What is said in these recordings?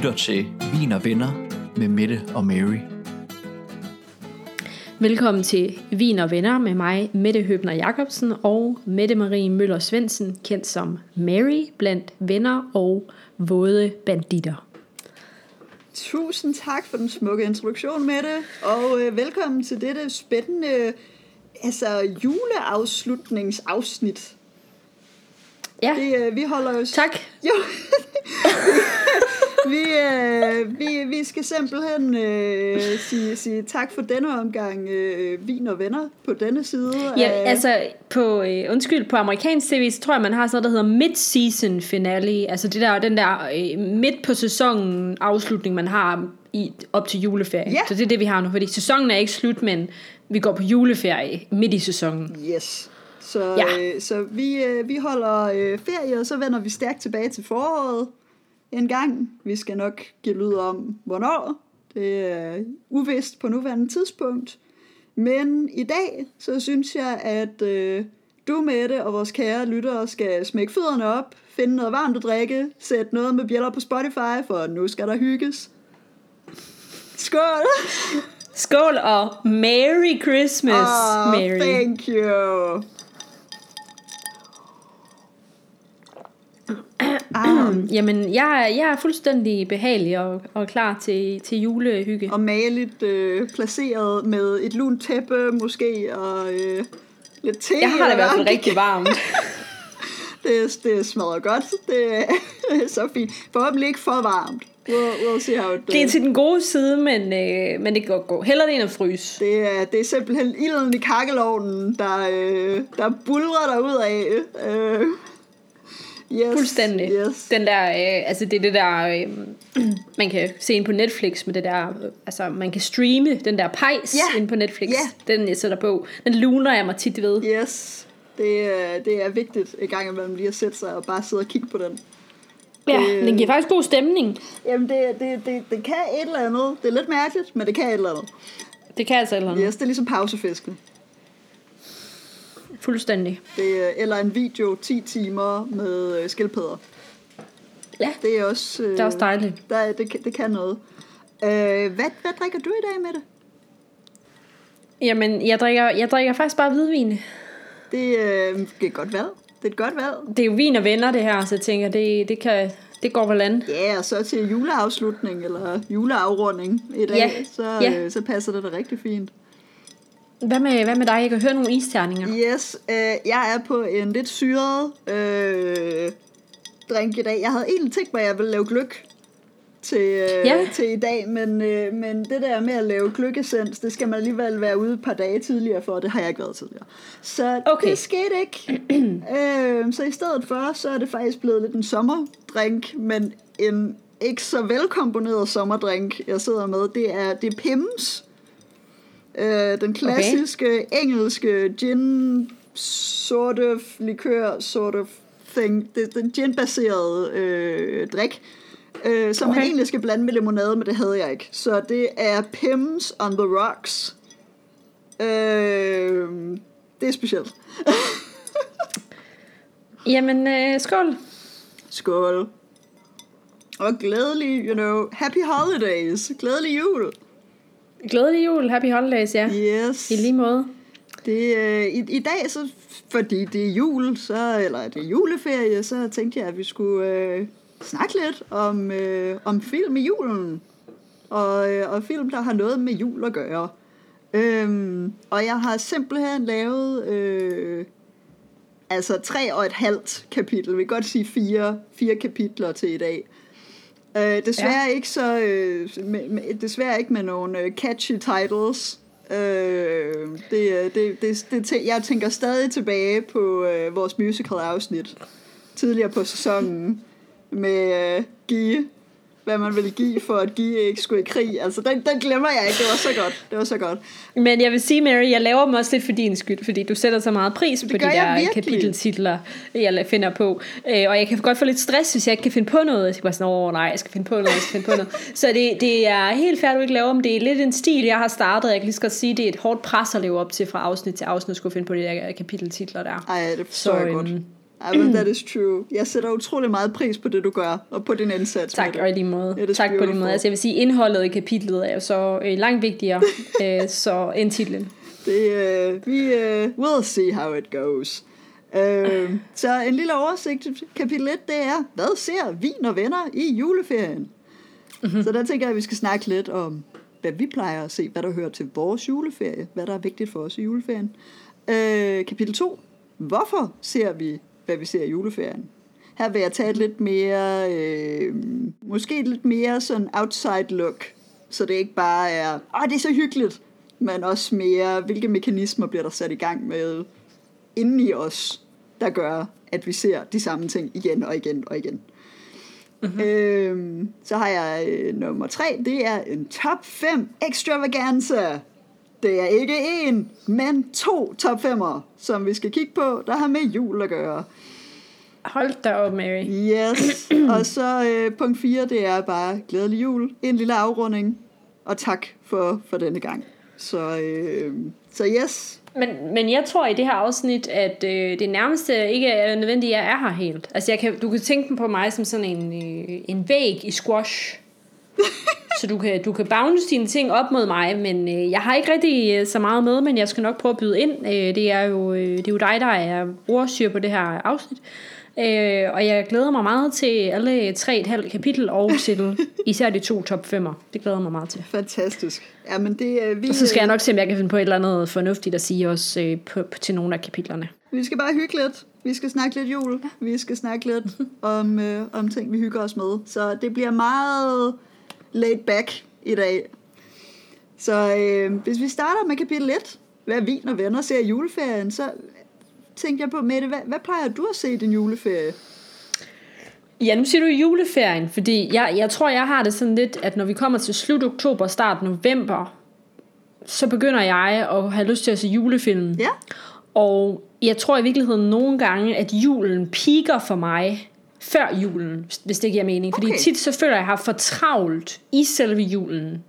lytter til Vin og Venner med Mette og Mary. Velkommen til Vin og Venner med mig, Mette Høbner Jacobsen og Mette Marie Møller Svendsen, kendt som Mary blandt venner og våde banditter. Tusind tak for den smukke introduktion, Mette, og øh, velkommen til dette spændende altså, juleafslutningsafsnit. Ja, Det, øh, vi holder jo... tak. Jo. vi, øh, vi, vi skal simpelthen øh, sige, sige tak for denne omgang øh, vin og venner på denne side. Ja, af- altså på, øh, undskyld, på amerikansk tv, så tror jeg, man har sådan noget, der hedder mid-season finale. Altså det der, den der øh, midt på sæsonen afslutning, man har i, op til juleferie. Ja. Så det er det, vi har nu, fordi sæsonen er ikke slut, men vi går på juleferie midt i sæsonen. Yes. Så, Ja. ja. øh, så vi, øh, vi holder øh, ferie, og så vender vi stærkt tilbage til foråret en gang. Vi skal nok give lyd om, hvornår. Det er uvist på nuværende tidspunkt. Men i dag, så synes jeg, at øh, du, Mette, og vores kære lyttere skal smække fødderne op, finde noget varmt at drikke, sætte noget med bjæller på Spotify, for nu skal der hygges. Skål! Skål og Merry Christmas, Ah, Mary. thank you. Ah, Jamen, jeg, jeg er fuldstændig behagelig og, og klar til, til julehygge. og maligt øh, placeret med et lunt tæppe måske, og øh, lidt te. Jeg har det i hvert fald rigtig varmt. Det, det smadrer godt. Det er så fint. Forhåbentlig ikke for varmt. We'll, we'll see how it Det er til den gode side, men, øh, men det går gå. Heller det end at fryse. Det er, det er simpelthen ilden i kakkelovnen, der, øh, der bulrer der ud af. Øh, yes, Fuldstændig. Yes. Den der, øh, altså det er det der, øh, man kan se ind på Netflix med det der, øh, altså man kan streame den der pejs Ja. ind på Netflix. Ja. Den jeg sætter på. Den luner jeg mig tit ved. Yes, det er, det er vigtigt i gang imellem lige at sætte sig og bare sidde og kigge på den. Ja, Det- den giver faktisk god stemning. Jamen, det, det, det, det kan et eller andet. Det er lidt mærkeligt, men det kan et eller andet. Det kan altså eller andet. Yes, det er ligesom pausefisken. Fuldstændig. Det er, eller en video 10 timer med øh, skildpadder. Ja, Det er også... Øh, det er også dejligt. Der, det, det kan noget. Øh, hvad, hvad drikker du i dag med det? Jamen, jeg drikker, jeg drikker faktisk bare hvidvin. Det, øh, det er godt valg. Det er et godt valg. Det er jo vin og venner, det her, så jeg tænker, det, det, kan, det går vel an. Ja, og så til juleafslutning eller juleafrunding i dag, Ja, så, ja. øh, så passer det da rigtig fint. Hvad med, hvad med dig? Jeg kan høre nogle isterninger. Yes, øh, jeg er på en lidt syret øh, drink i dag. Jeg havde egentlig tænkt mig, at jeg ville lave gløk til, øh, Ja. til i dag, men, øh, men det der med at lave gløkkessens, det skal man alligevel være ude et par dage tidligere for, og det har jeg ikke været tidligere. Så Okay. det skete ikke. øh, så i stedet for, så er det faktisk blevet lidt en sommerdrink, men en ikke så velkomponeret sommerdrink, jeg sidder med, det er, det er Pims. Øh, den klassiske okay. engelske gin sort of likør sort of thing. Det er den gin-baserede øh, drik, øh, som okay. man egentlig skal blande med limonade, men det havde jeg ikke. Så det er Pims on the Rocks. Øh, det er specielt. Jamen, øh, skål. Skål. Og glædelig, you know, happy holidays. Glædelig jul. Glædelig jul. Happy holidays, ja. Yes. I lige måde. Det, øh, i, I dag, så, fordi det er jul, så, eller det er juleferie, så tænkte jeg, at vi skulle øh, snakke lidt om, øh, om film i julen. Og, øh, og film, der har noget med jul at gøre. Øhm, og jeg har simpelthen lavet øh, altså tre og et halvt kapitel. Vi kan godt sige fire, fire kapitler til i dag. Øh, desværre ja. ikke så øh, med, med, desværre ikke med nogle øh, catchy titles. Øh, det, øh, det, det, det, jeg tænker stadig tilbage på øh, vores musical afsnit tidligere på sæsonen med øh, Give, hvad man ville give for at Give ikke skulle i krig. Altså den, den glemmer jeg ikke. Det var så godt. Det var så godt. Men jeg vil sige, Mary, jeg laver dem også lidt for din skyld, fordi du sætter så meget pris på de der virkelig. kapiteltitler, jeg finder på. Øh, og jeg kan godt få lidt stress, hvis jeg ikke kan finde på noget. Jeg skal bare sådan, åh nej, jeg skal finde på noget, jeg skal finde på noget. Så det, det er helt færdigt, du ikke laver dem. Det er lidt en stil, jeg har startet. Jeg kan lige så godt sige, det er et hårdt pres at leve op til fra afsnit til afsnit, at skulle finde på de der kapiteltitler der. Ej, det forstår jeg godt. øhm, I mean, that is true. Jeg sætter utrolig meget pris på det, du gør, og på din indsats. Tak, og i lige måde. It tak på lige beautiful. måde. Altså jeg vil sige, indholdet i kapitlet er jo så øh, langt vigtigere øh, så, end titlen. Det, øh, vi øh, we'll see how it goes. Øh, så en lille oversigt kapitel 1, det er, hvad ser vin og venner i juleferien? Mm-hmm. Så der tænker jeg, at vi skal snakke lidt om, hvad vi plejer at se, hvad der hører til vores juleferie, hvad der er vigtigt for os i juleferien. Øh, kapitel 2, hvorfor ser vi, hvad vi ser i juleferien? Her vil jeg tage et lidt mere, øh, måske et lidt mere sådan outside look, så det ikke bare er, åh, det er så hyggeligt, men også mere, hvilke mekanismer bliver der sat i gang med inden i os, der gør, at vi ser de samme ting igen og igen og igen. Mm-hmm. Øhm, så har jeg øh, nummer tre, det er en top 5 extravaganza. Det er ikke en, men to top 5'er, som vi skal kigge på, der har med jul at gøre. Hold da op, Mary. Yes, og så øh, punkt 4, det er bare glædelig jul, en lille afrunding, og tak for, for denne gang. Så, øh, så yes, Men, men jeg tror i det her afsnit, at øh, det nærmeste ikke er nødvendigt, at jeg er her helt. Altså jeg kan, du kan tænke på mig som sådan en, øh, en væg i squash. så du kan, du kan bounce dine ting op mod mig, men øh, jeg har ikke rigtig øh, så meget med, men jeg skal nok prøve at byde ind. Øh, det, er jo, øh, det er jo dig, der er ordsyr på det her afsnit. Øh, og jeg glæder mig meget til alle tre et halvt kapitel, og til især de to top 5'er. Det glæder mig meget til. fantastisk. Jamen det, øh, vi, Og så skal jeg nok se, om jeg kan finde på et eller andet fornuftigt at sige også øh, på, på, til nogle af kapitlerne. Vi skal bare hygge lidt. Vi skal snakke lidt jul. Vi skal snakke lidt om, øh, om ting, vi hygger os med. Så det bliver meget laid back i dag. Så øh, hvis vi starter med kapitel 1, hvad vin og venner ser i juleferien, så tænkte jeg på, Mette, hvad, hvad plejer du at se i din juleferie? Ja, nu siger du juleferien, fordi jeg, jeg tror, jeg har det sådan lidt, at når vi kommer til slut oktober, start november, så begynder jeg at have lyst til at se julefilm. Ja, Og jeg tror i virkeligheden nogle gange, at julen piker for mig før julen, hvis- det giver mening. Fordi Okay. tit så føler jeg, at jeg har for travlt i selve julen.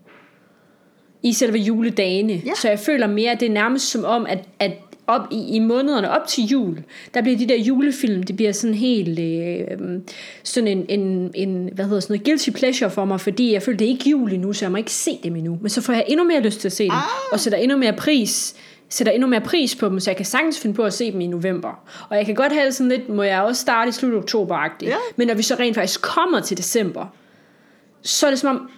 I selve juledagene. Ja. Så jeg føler mere, at det er nærmest som om, at, at op i, i månederne op til jul, der bliver de der julefilm, det bliver sådan helt øh, sådan en, en, en, hvad hedder sådan noget, guilty pleasure for mig, fordi jeg føler, det er ikke jul endnu, så jeg må ikke se dem endnu. Men så får jeg endnu mere lyst til at se dem, Ah. og sætter endnu mere pris sætter endnu mere pris på dem, så jeg kan sagtens finde på at se dem i november. Og jeg kan godt have sådan lidt, må jeg også starte i slut oktober Ja. Men når vi så rent faktisk kommer til december, så er det som om,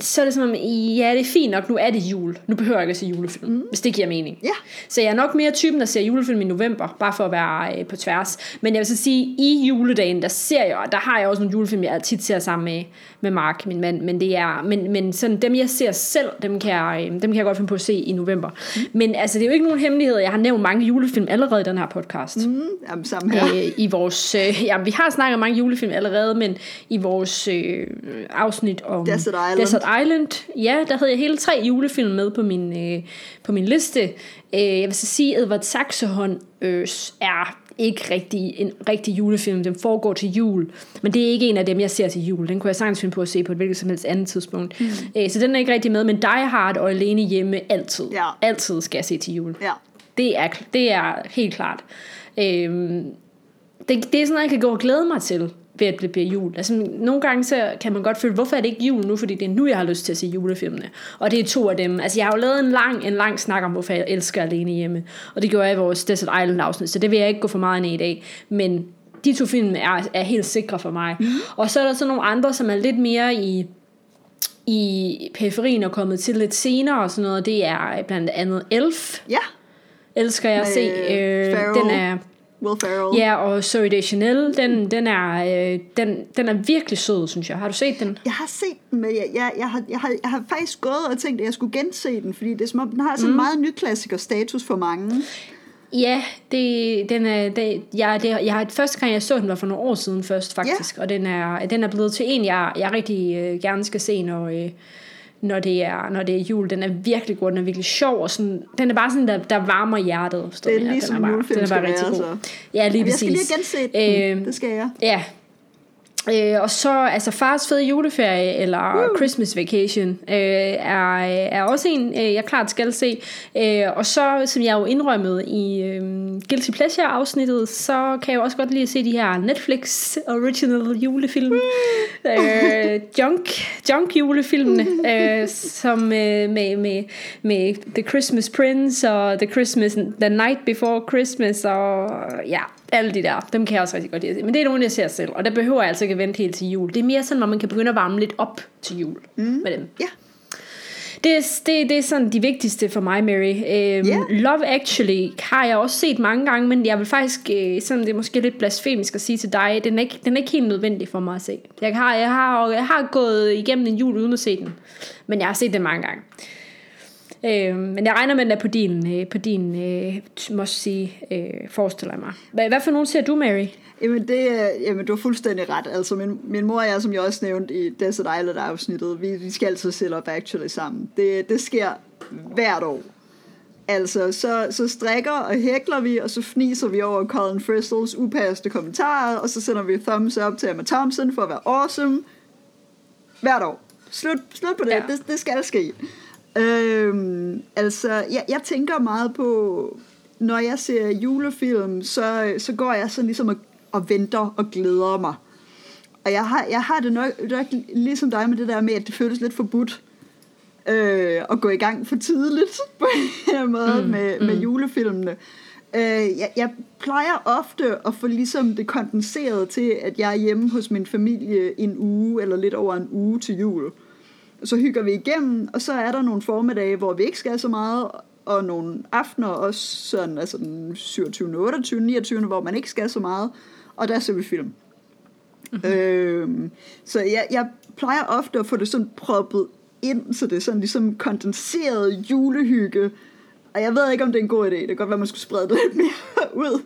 så er det som om, ja, det er fint nok, nu er det jul. Nu behøver jeg ikke at se julefilm, mm. hvis det giver mening. Ja. Så jeg er nok mere typen, der ser julefilm i november, bare for at være øh, på tværs. Men jeg vil så sige, i juledagen, der ser jeg, der har jeg også nogle julefilm, jeg tit ser sammen med, med Mark, min mand. Men, det er, men, men sådan, dem, jeg ser selv, dem kan jeg, øh, dem kan jeg godt finde på at se i november. Mm. Men altså, det er jo ikke nogen hemmelighed. Jeg har nævnt mange julefilm allerede i den her podcast. Mm jamen, samme her. øh, i vores, øh, ja, vi har snakket om mange julefilm allerede, men i vores øh, afsnit om Desert Island. Desert Island, ja, der havde jeg hele tre julefilm med på min, øh, på min liste. Øh, jeg vil så sige, at Edward Saxehånd øh, er ikke rigtig, en rigtig julefilm. Den foregår til jul. Men det er ikke en af dem, jeg ser til jul. Den kunne jeg sagtens finde på at se på et hvilket som helst andet tidspunkt. Mm. Øh, så den er ikke rigtig med. Men Die Hard og Alene Hjemme altid. Ja. Altid skal jeg se til jul. Ja. Det er, det er helt klart. Øhm, det, det er sådan noget, jeg kan gå og glæde mig til ved at det bliver jul. Altså, nogle gange så kan man godt føle, hvorfor er det ikke jul nu? Fordi det er nu, jeg har lyst til at se julefilmene. Og det er to af dem. Altså, jeg har jo lavet en lang, en lang snak om, hvorfor jeg elsker Alene Hjemme. Og det gjorde jeg i vores Desert Island afsnit, så det vil jeg ikke gå for meget ind i i dag. Men de to film er, er helt sikre for mig. Mm. Og så er der så nogle andre, som er lidt mere i i periferien og kommet til lidt senere og sådan noget, det er blandt andet Elf, Ja, elsker jeg at se. Øh, den er, Will Ferrell. ja, og Zoe Deschanel, den, den, er, øh, den, den er virkelig sød, synes jeg. Har du set den? Jeg har set den, men jeg, jeg, jeg, har, jeg, har, jeg har faktisk gået og tænkt, at jeg skulle gense den, fordi det er som om, den har sådan mm. meget nyklassiker-status for mange. Ja, det, den er, det, jeg, det, jeg har, første gang jeg så den var for nogle år siden først faktisk, og den er, den er blevet til en, jeg, jeg rigtig øh, gerne skal se, når, øh, når, det er, når det er jul. Den er virkelig god, den er virkelig sjov, og sådan, den er bare sådan, der, der varmer hjertet. Det er ligesom den er bare, julefilm den er bare rigtig god. så. Ja, lige Jeg præcis. skal lige gense den, Øhm, det skal jeg. Ja. Øh, og så altså Fars fede juleferie eller Woo! Christmas Vacation øh, er, er også en, øh, jeg klart skal se. Øh, og så, som jeg jo indrømmede i øh, Guilty Pleasure afsnittet, så kan jeg også godt lide at se de her Netflix original julefilm. øh, junk, junk julefilmene, øh, som øh, med, med, med The Christmas Prince og The Christmas The Night Before Christmas og ja, alle de der, dem kan jeg også rigtig godt lide. Men det er nogle, jeg ser selv, og der behøver jeg altså ikke at vente helt til jul. Det er mere sådan, hvor man kan begynde at varme lidt op til jul mm. med dem. Ja. Det, er- det, det er sådan de vigtigste for mig, Mary. Øhm, Ja. Love Actually har jeg også set mange gange, men jeg vil faktisk, øh, sådan det er måske lidt blasfemisk at sige til dig, den er ikke, den er ikke helt nødvendig for mig at se. Jeg har, jeg, har, jeg har gået igennem en jul uden at se den, men jeg har set den mange gange. Øh, men jeg regner med, at den er på din, øh, på din øh, måske sige, øh, forestiller jeg mig. Hvad, hvad for nogen ser du, Mary? Jamen, det, jamen, du har fuldstændig ret. Altså, min, min mor og jeg, som jeg også nævnte i Desert Island-afsnittet, vi, vi skal altid se Love Actually sammen. Det, det sker hvert år. Altså, så, så strikker og hækler vi, og så fniser vi over Colin Fristles upassende kommentarer, og så sender vi thumbs up til Emma Thompson for at være awesome. Hvert år. Slut, slut på det. Ja. det. Det skal ske. Øhm, altså, jeg, jeg tænker meget på, når jeg ser julefilm, så, så går jeg sådan ligesom og, og venter og glæder mig. Og jeg har, jeg har det nok, nok ligesom dig med det der med, at det føles lidt forbudt øh, at gå i gang for tidligt på en eller anden måde mm, med, med julefilmene. Øh, jeg, jeg plejer ofte at få ligesom det kondenseret til, at jeg er hjemme hos min familie en uge eller lidt over en uge til jul. Så hygger vi igennem, og så er der nogle formidage, hvor vi ikke skal så meget, og nogle aftener også sådan, altså den 27., 28., 29., hvor man ikke skal så meget, og der ser vi film. Mm-hmm. Øhm, så jeg, jeg plejer ofte at få det sådan proppet ind, så det er sådan ligesom kondenseret julehygge. Og jeg ved ikke, om det er en god idé. Det kan godt være, man skulle sprede det lidt mere ud,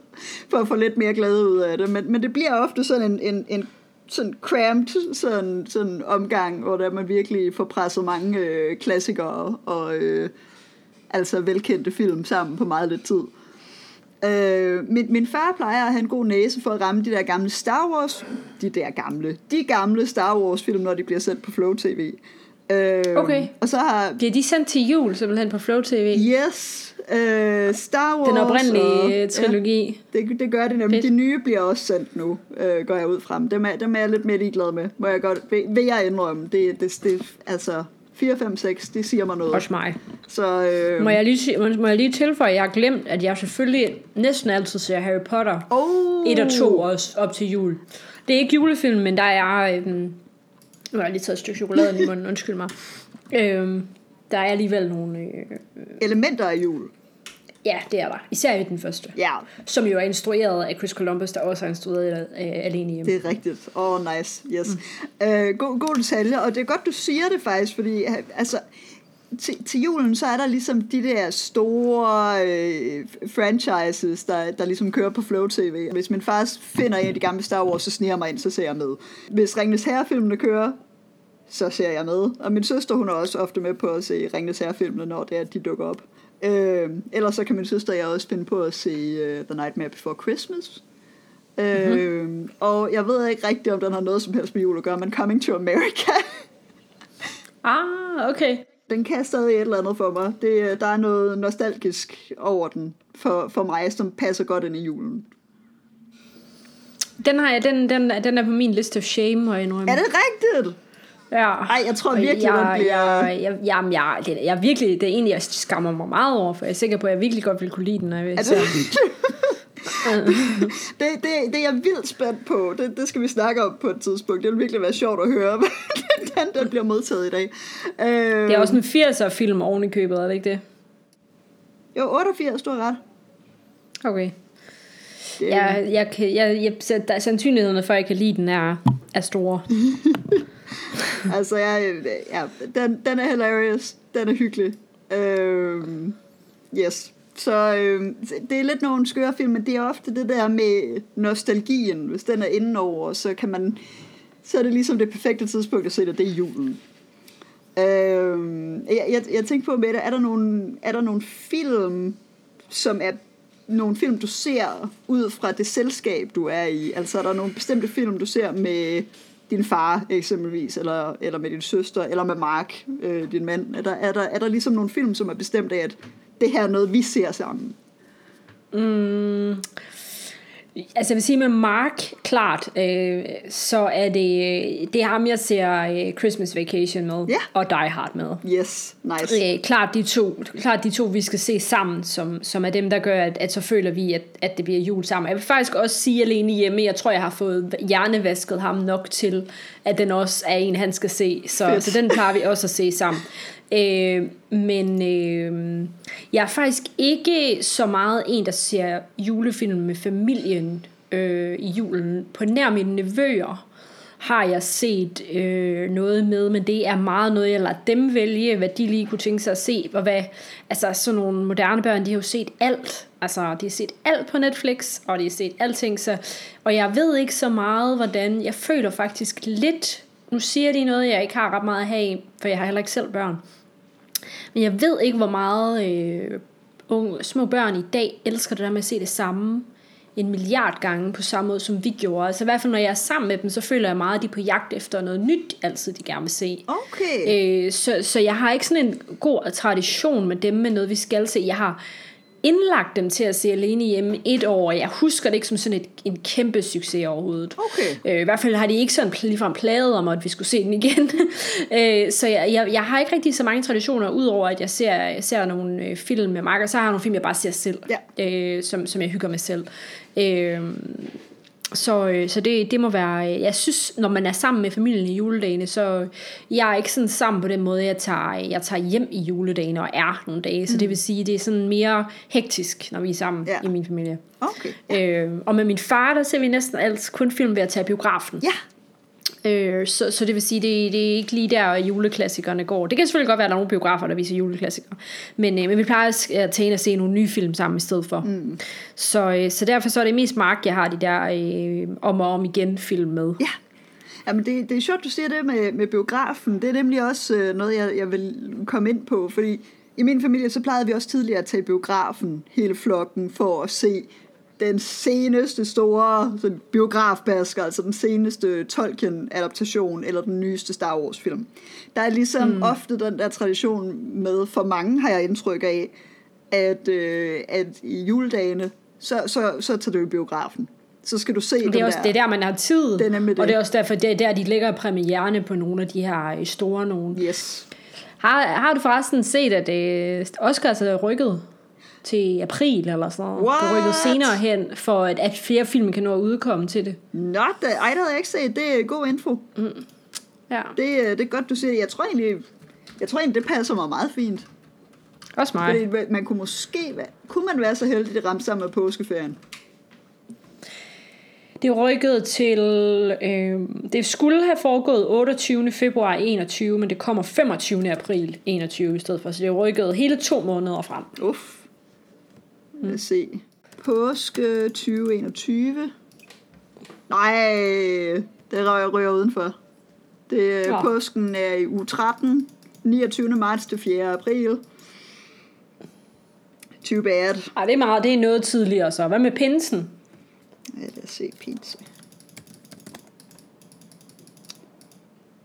for at få lidt mere glæde ud af det. Men, men det bliver ofte sådan en, en, en sådan cramped sådan, sådan omgang, hvor der man virkelig får presset mange øh, klassikere og øh, altså velkendte film sammen på meget lidt tid. Øh, min, min far plejer at have en god næse for at ramme de der gamle Star Wars, de der gamle, de gamle Star Wars film, når de bliver sendt på Flow TV. Øh, Okay. Og så har, Bliver de sendt til jul simpelthen på Flow TV? yes, øh, Star Wars. Den oprindelige og- øh, trilogi. Ja, det, det gør det nemlig. Fedt. De nye bliver også sendt nu, øh, går jeg ud frem. Dem er, dem er jeg lidt mere ligeglad med, må jeg godt, vil, vil jeg indrømme. Det, det, det, altså, 4, 5, 6, det siger mig noget. Også mig. Så, øh, Må jeg lige, må, jeg lige tilføje, at jeg har glemt, at jeg selvfølgelig næsten altid ser Harry Potter oh, 1 og 2 også op til jul. Det er ikke julefilm, men der er... Øhm, nu har jeg lige taget et stykke chokolade i munden, undskyld mig. Øhm, der er alligevel nogle... Øh, Elementer af jul. ja, det er der. Især i den første. Ja, Som jo er instrueret af Chris Columbus, der også er instrueret øh, Alene Hjemme. det er rigtigt. Åh, oh, nice. Yes. Mm. Øh, god, god detalje, og det er godt, du siger det faktisk, fordi øh, altså, til, til julen, så er der ligesom de der store øh, franchises, der, der ligesom kører på Flow TV. Hvis min far finder en af de gamle Star Wars, så sniger mig ind, så ser jeg med. Hvis Ringnes Herre-filmene kører, så ser jeg med. Og min søster, hun er også ofte med på at se Ringnes Herre-filmene, når det er, at de dukker op. Øh, ellers så kan min søster og jeg også finde på at se uh, The Nightmare Before Christmas. Mm-hmm. Øh, og jeg ved ikke rigtigt, om den har noget som helst med jul at gøre, men Coming to America, Ah, okay. den kan stadig et eller andet for mig. Det, der er noget nostalgisk over den for, for mig, som passer godt ind i julen. Den, har jeg, den, den, den er på min liste of shame, må jeg indrømme. Er det rigtigt? Ja. Ej, jeg tror virkelig, jeg, den bliver... Jeg, jeg, jamen, jeg, det, jeg virkelig, det er egentlig, jeg skammer mig meget over, for jeg er sikker på, at jeg virkelig godt vil kunne lide den, når jeg Er ser det, det, det, det er jeg vildt spændt på. Det, det skal vi snakke om på et tidspunkt. Det vil virkelig være sjovt at høre, hvordan den bliver modtaget i dag. Øh, Det er også en 80'er film oven i købet, er det ikke det? Jo, 88, du har ret. Okay. Det, Jeg, jeg, jeg, jeg, så der, sandsynlighederne for, at jeg kan lide den, er, er store. Altså, jeg, ja, den, den er hilarious. Den er hyggelig. Øhm, yes. Så øh, det er lidt nogle skøre film, men det er ofte det der med nostalgien. Hvis den er indenover, så kan man... Så er det ligesom det perfekte tidspunkt at se det, det er julen. Øh, jeg, jeg, jeg tænkte på med det, er der nogle, er der nogle film, som er nogle film, du ser ud fra det selskab, du er i? Altså er der nogle bestemte film, du ser med din far eksempelvis, eller, eller med din søster, eller med Mark, øh, din mand? Er der, er, der, er der ligesom nogle film, som er bestemt af, at det her er noget, vi ser sammen? Mm, Altså jeg vil sige med Mark, klart, øh, så er det, det er ham, jeg ser øh, Christmas Vacation med, Ja. og Die Hard med. Yes, nice. Øh, klart, de to, klart de to, vi skal se sammen, som, som er dem, der gør, at, at så føler vi, at, at det bliver jul sammen. Jeg vil faktisk også sige alene hjemme, jeg tror, jeg har fået hjernevasket ham nok til, at den også er en, han skal se. Så, Fedt. så den plejer vi også at se sammen. Øh, men øh, jeg er faktisk ikke så meget en, der ser julefilm med familien øh, i julen. På nær mine nevøer har jeg set øh, noget med, men det er meget noget, jeg lader dem vælge, hvad de lige kunne tænke sig at se, og hvad, altså sådan nogle moderne børn, de har jo set alt, altså de har set alt på Netflix, og de har set alting, så, og jeg ved ikke så meget, hvordan, jeg føler faktisk lidt, nu siger de noget, jeg ikke har ret meget at have i, for jeg har heller ikke selv børn, men jeg ved ikke, hvor meget øh, unge, små børn i dag elsker det der med at se det samme en milliard gange på samme måde, som vi gjorde. Altså i hvert fald, når jeg er sammen med dem, så føler jeg meget, at de er på jagt efter noget nyt, altid de gerne vil se. Okay. Øh, så, så jeg har ikke sådan en god tradition med dem, med noget, vi skal se. Jeg har indlagt dem til at se alene hjemme et år, og jeg husker det ikke som sådan et, en kæmpe succes overhovedet. Okay. Øh, I hvert fald har de ikke sådan ligefrem plaget om, at vi skulle se den igen. øh, så jeg, jeg, jeg har ikke rigtig så mange traditioner, udover at jeg ser, jeg ser nogle øh, film med Mark, og så har jeg nogle film, jeg bare ser selv, Ja. øh, som, som jeg hygger med selv. Øh, så, øh, så det, det må være, øh, jeg synes, når man er sammen med familien i juledagene, så jeg er ikke sådan sammen på den måde, jeg tager, jeg tager hjem i juledagene og er nogle dage, så det vil sige, det er sådan mere hektisk, når vi er sammen Ja. i min familie. Okay. Øh, og med min far, der ser vi næsten altid kun film ved at tage biografen. Ja. Øh, så, så det vil sige, det, det er ikke lige der juleklassikerne går. Det kan selvfølgelig godt være, at der er nogle biografer, der viser juleklassikere. Men, øh, men vi plejer at tage og se nogle nye film sammen i stedet for. Mm. Så, øh, så derfor så er det mest Mark, jeg har de der øh, om og om igen film med. Ja. Jamen det, det er sjovt, du siger det med, med biografen. Det er nemlig også øh, noget, jeg, jeg vil komme ind på, fordi i min familie, så plejede vi også tidligere at tage biografen, hele flokken, for at se den seneste store sådan, biografbasker, altså den seneste Tolkien-adaptation, eller den nyeste Star Wars-film. Der er ligesom mm. ofte den der tradition med, for mange har jeg indtryk af, at, øh, at i juledagene, så, så, så tager du i biografen. Så skal du se Det den er også der. det er der, man har tid. Det er nemlig det. Og det er også derfor, det er der, de lægger premierne på nogle af de her øh, store nogen. Yes. Har, har du forresten set, at øh, Oscars er rykket til april eller sådan noget? Det er rykket What? senere hen, for at, at flere film kan nå at udkomme til det. Nå, da, ej, det havde jeg ikke set. Det er god info. Ja, Det, øh, det er godt, du siger det. Jeg tror egentlig, jeg tror egentlig, det passer mig meget fint. også mig. Fordi man kunne måske være, kunne man være så heldig, at det ramte sammen med påskeferien. Det rykket til, øh, det skulle have foregået 28. februar 21, men det kommer 25. april 21 i stedet for, så det rykket hele to måneder frem. Uff. Lad os se. Påske 2021. Nej, det rører jeg ryger udenfor. Det, Nå. Påsken er i uge 13. 29. marts til 4. april. Too bad. Ej, det er meget, det er noget tidligere så. Hvad med pinsen? Ja, lad os se pinse.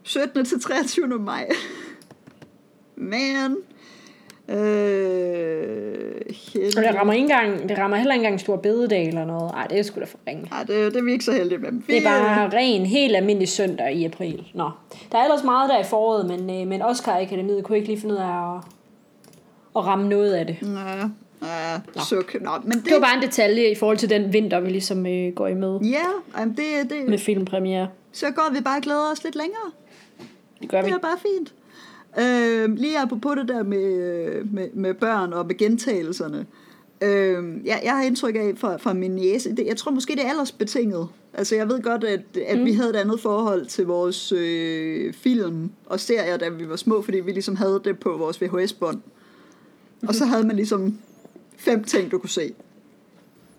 17. til 23. maj. Man. Øh, Og det rammer, ikke engang, det rammer heller ikke engang stor bededag eller noget. Ej, det er sgu da for ringe. Ej, det, det er vi ikke så heldige med. Det er bare ren, helt almindelig søndag i april. Nå. Der er ellers meget der i foråret, men, øh, men Oscar Akademiet kunne ikke lige finde ud af at, at ramme noget af det. Ja, ja, suk. Nå, men det, Det var bare en detalje i forhold til den vinter, vi ligesom øh, går i med Ja, jamen det, med det, filmpremiere. så går vi bare og glæder os lidt længere. Det gør vi. Det er bare fint. Øh, lige apropos det der med, med, med børn og med gentagelserne. Øh, jeg, jeg har indtryk af fra, fra min næse, det, jeg tror måske det er aldersbetinget. Altså jeg ved godt, at, at mm. vi havde et andet forhold til vores øh, film og serier, da vi var små, fordi vi ligesom havde det på vores VHS-bånd. Og så havde man ligesom fem ting, du kunne se.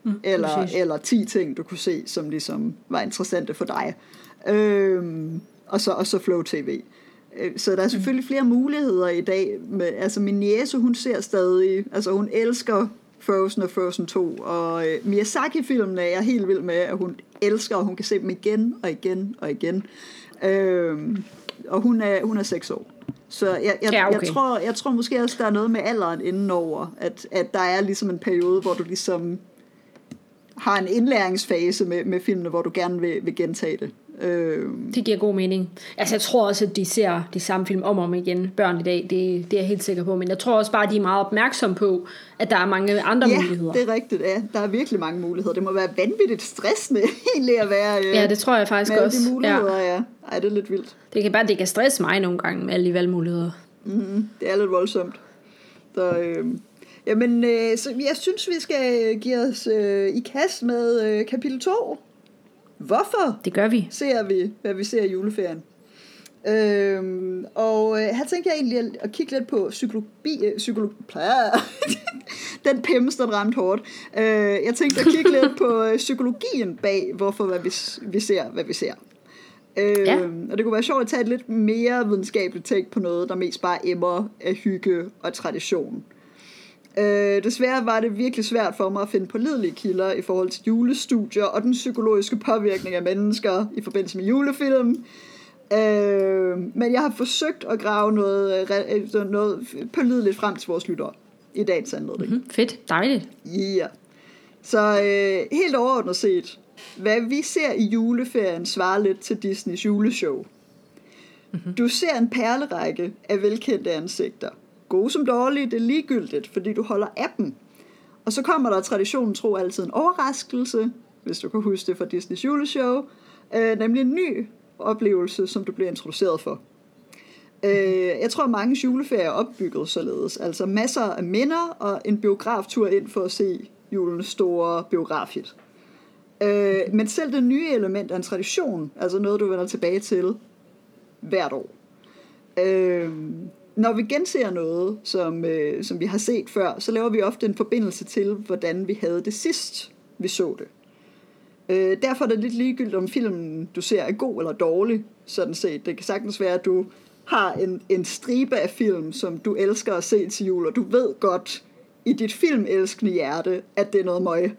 Mm, eller, præcis. eller ti ting, du kunne se, som ligesom var interessante for dig. Øhm, og, så, og så Flow TV. Øh, Så der er selvfølgelig flere muligheder i dag. Med, altså min niece, hun ser stadig, altså hun elsker Frozen og Frozen 2, og øh, Miyazaki-filmene er jeg helt vild med, at hun elsker, og hun kan se dem igen og igen og igen. Øh, og hun er, hun er 6 år. Så jeg, jeg, Ja, okay. jeg, tror, jeg tror måske også, der er noget med alderen indenover, at, at der er ligesom en periode, hvor du ligesom har en indlæringsfase med, med filmene, hvor du gerne vil, vil gentage det. Øh, Det giver god mening. Altså, jeg tror også, at de ser de samme film om og om igen, børn i dag. Det, det er jeg helt sikker på. Men jeg tror også bare, at de er meget opmærksomme på, at der er mange andre ja, muligheder. det er rigtigt. Ja. Der er virkelig mange muligheder. Det må være vanvittigt stressende egentlig at være øh, Ja, det tror jeg faktisk med alle også. de muligheder. Ja. Ja. Ej, det er lidt vildt. Det kan bare det kan stresse mig nogle gange med alle de valgmuligheder. Mm, det er lidt voldsomt. Så, øh, jamen, øh, så jeg synes, vi skal give os øh, i kast med øh, kapitel 2. Hvorfor Det gør vi. ser vi, hvad vi ser i juleferien? Øhm, og øh, her tænkte jeg egentlig at, at kigge lidt på psykologi, øh, psykologi den pims, den ramte hårdt. Øh, jeg tænkte at kigge lidt på øh, psykologien bag, hvorfor hvad vi, vi ser, hvad vi ser. Øh, Ja. Og det kunne være sjovt at tage et lidt mere videnskabeligt take på noget, der mest bare emmer af hygge og tradition. Øh, desværre var det virkelig svært for mig at finde pålidelige kilder i forhold til julestudier og den psykologiske påvirkning af mennesker i forbindelse med julefilm. Øh, men jeg har forsøgt at grave noget, øh, re- noget pålideligt frem til vores lyttere i dagens anledning. Mm, fedt. Dejligt. Ja. Så øh, helt overordnet set, hvad vi ser i juleferien svarer lidt til Disneys juleshow. Mm-hmm. Du ser en perlerække af velkendte ansigter. Gode som dårlige, det er ligegyldigt, fordi du holder af dem. Og så kommer der traditionen tro altid en overraskelse, hvis du kan huske det fra Disneys juleshow, øh, nemlig en ny oplevelse, som du bliver introduceret for. Øh, jeg tror, mange juleferier er opbygget således. Altså masser af minder og en biograftur ind for at se julens store biografhit. Øh, men selv det nye element er en tradition, altså noget, du vender tilbage til hvert år. Øh, når vi genser noget, som, øh, som vi har set før, så laver vi ofte en forbindelse til, hvordan vi havde det sidst, vi så det. Øh, derfor er det lidt ligegyldigt, om filmen, du ser, er god eller dårlig, sådan set. Det kan sagtens være, at du har en, en stribe af film, som du elsker at se til jul, og du ved godt i dit filmelskende hjerte, at det er noget møg.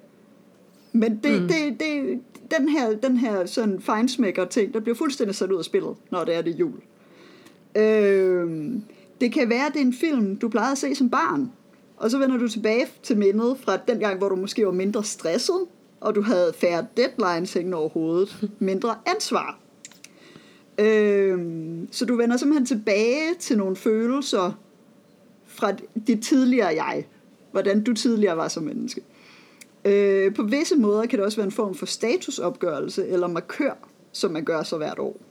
Men det, mm. det, det, den her, den her sådan fejnsmækker ting, der bliver fuldstændig sat ud af spillet, når det er det jul. Øh, det kan være, at det er en film, du plejede at se som barn, og så vender du tilbage til mindet fra den gang, hvor du måske var mindre stresset, og du havde færre deadlines hængende over hovedet, mindre ansvar. Øhm, så du vender simpelthen tilbage til nogle følelser fra dit tidligere jeg. Hvordan du tidligere var som menneske. Øh, på visse måder kan det også være en form for statusopgørelse eller markør, som man gør så hvert år.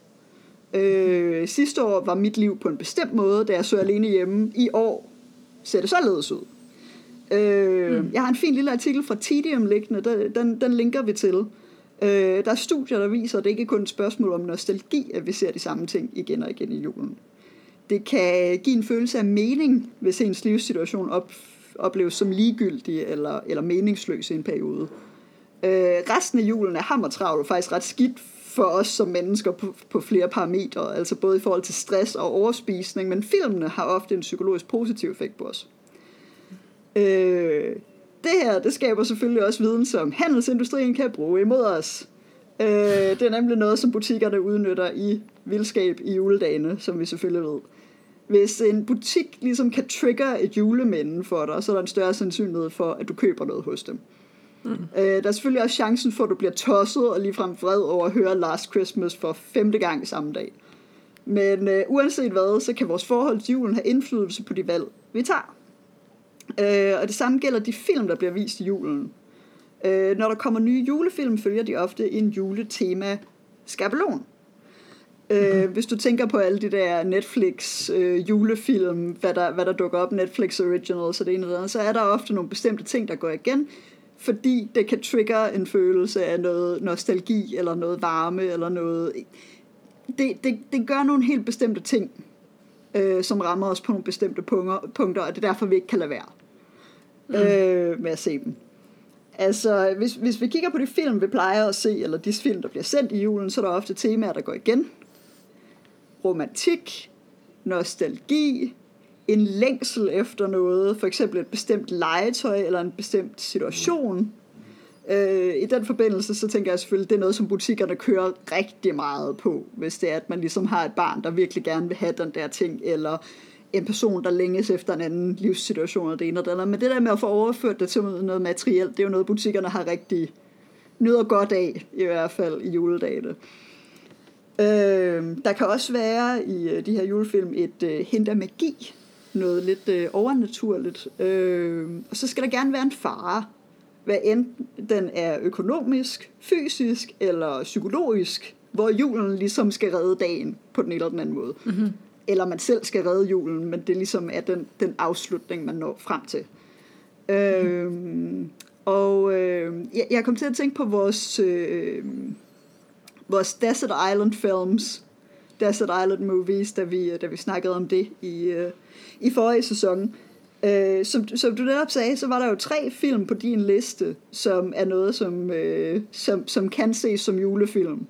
Øh, sidste år var mit liv på en bestemt måde, da jeg så alene hjemme. I år ser det således ud. Øh, mm. Jeg har en fin lille artikel fra Tidium liggende, den, den, den linker vi til. Øh, der er studier, der viser, at det ikke er kun et spørgsmål om nostalgi, at vi ser de samme ting igen og igen i julen. Det kan give en følelse af mening, hvis ens livssituation op, opleves som ligegyldig eller, eller meningsløs i en periode. Øh, resten af julen er hammertravl og faktisk ret skidt for os som mennesker på, på flere parametre, altså både i forhold til stress og overspisning, men filmene har ofte en psykologisk positiv effekt på os. Øh, det her, det skaber selvfølgelig også viden, som handelsindustrien kan bruge imod os. Øh, det er nemlig noget, som butikkerne udnytter i vildskab i juledagene, som vi selvfølgelig ved. Hvis en butik ligesom kan trigge et julemænden for dig, så er der en større sandsynlighed for, at du køber noget hos dem. Mm. Øh, der er selvfølgelig også chancen for, at du bliver tosset og ligefrem vred over at høre Last Christmas for femte gang samme dag. Men øh, uanset hvad, så kan vores forhold til julen have indflydelse på de valg, vi tager. Øh, og det samme gælder de film, der bliver vist i julen. Øh, når der kommer nye julefilm, følger de ofte en juletema skabelon. Øh, hvis du tænker på alle de der Netflix øh, julefilm, hvad der, hvad der dukker op, Netflix Originals og det ene det andet, så er der ofte nogle bestemte ting, der går igen, fordi det kan trigge en følelse af noget nostalgi, eller noget varme, eller noget... Det, det, det gør nogle helt bestemte ting, øh, som rammer os på nogle bestemte punkter, punkter, og det er derfor, vi ikke kan lade være mm. øh, med at se dem. Altså, hvis, hvis vi kigger på de film, vi plejer at se, eller de film, der bliver sendt i julen, så er der ofte temaer, der går igen. Romantik, nostalgi, en længsel efter noget, for eksempel et bestemt legetøj eller en bestemt situation. Øh, I den forbindelse, så tænker jeg selvfølgelig, det er noget, som butikkerne kører rigtig meget på, hvis det er, at man ligesom har et barn, der virkelig gerne vil have den der ting, eller en person, der længes efter en anden livssituation, eller det ene eller det andet. Men det der med at få overført det til noget materielt, det er jo noget, butikkerne har rigtig nyder godt af, i hvert fald i juledagene. Øh, der kan også være i øh, de her julefilm et øh, hint af magi, noget lidt øh, overnaturligt. Øh, og så skal der gerne være en fare, hvad enten den er økonomisk, fysisk eller psykologisk, hvor julen ligesom skal redde dagen på den eller den anden måde. Mm-hmm. Eller man selv skal redde julen, men det ligesom er den, den afslutning, man når frem til. Mm-hmm. Øh, og øh, jeg, jeg kom til at tænke på vores, øh, vores Desert Island films, Desert Island movies, da vi, da vi snakkede om det i, øh, i forrige sæson. Øh, som, som du netop sagde, så var der jo tre film på din liste, som er noget, som, øh, som, som kan ses som julefilm.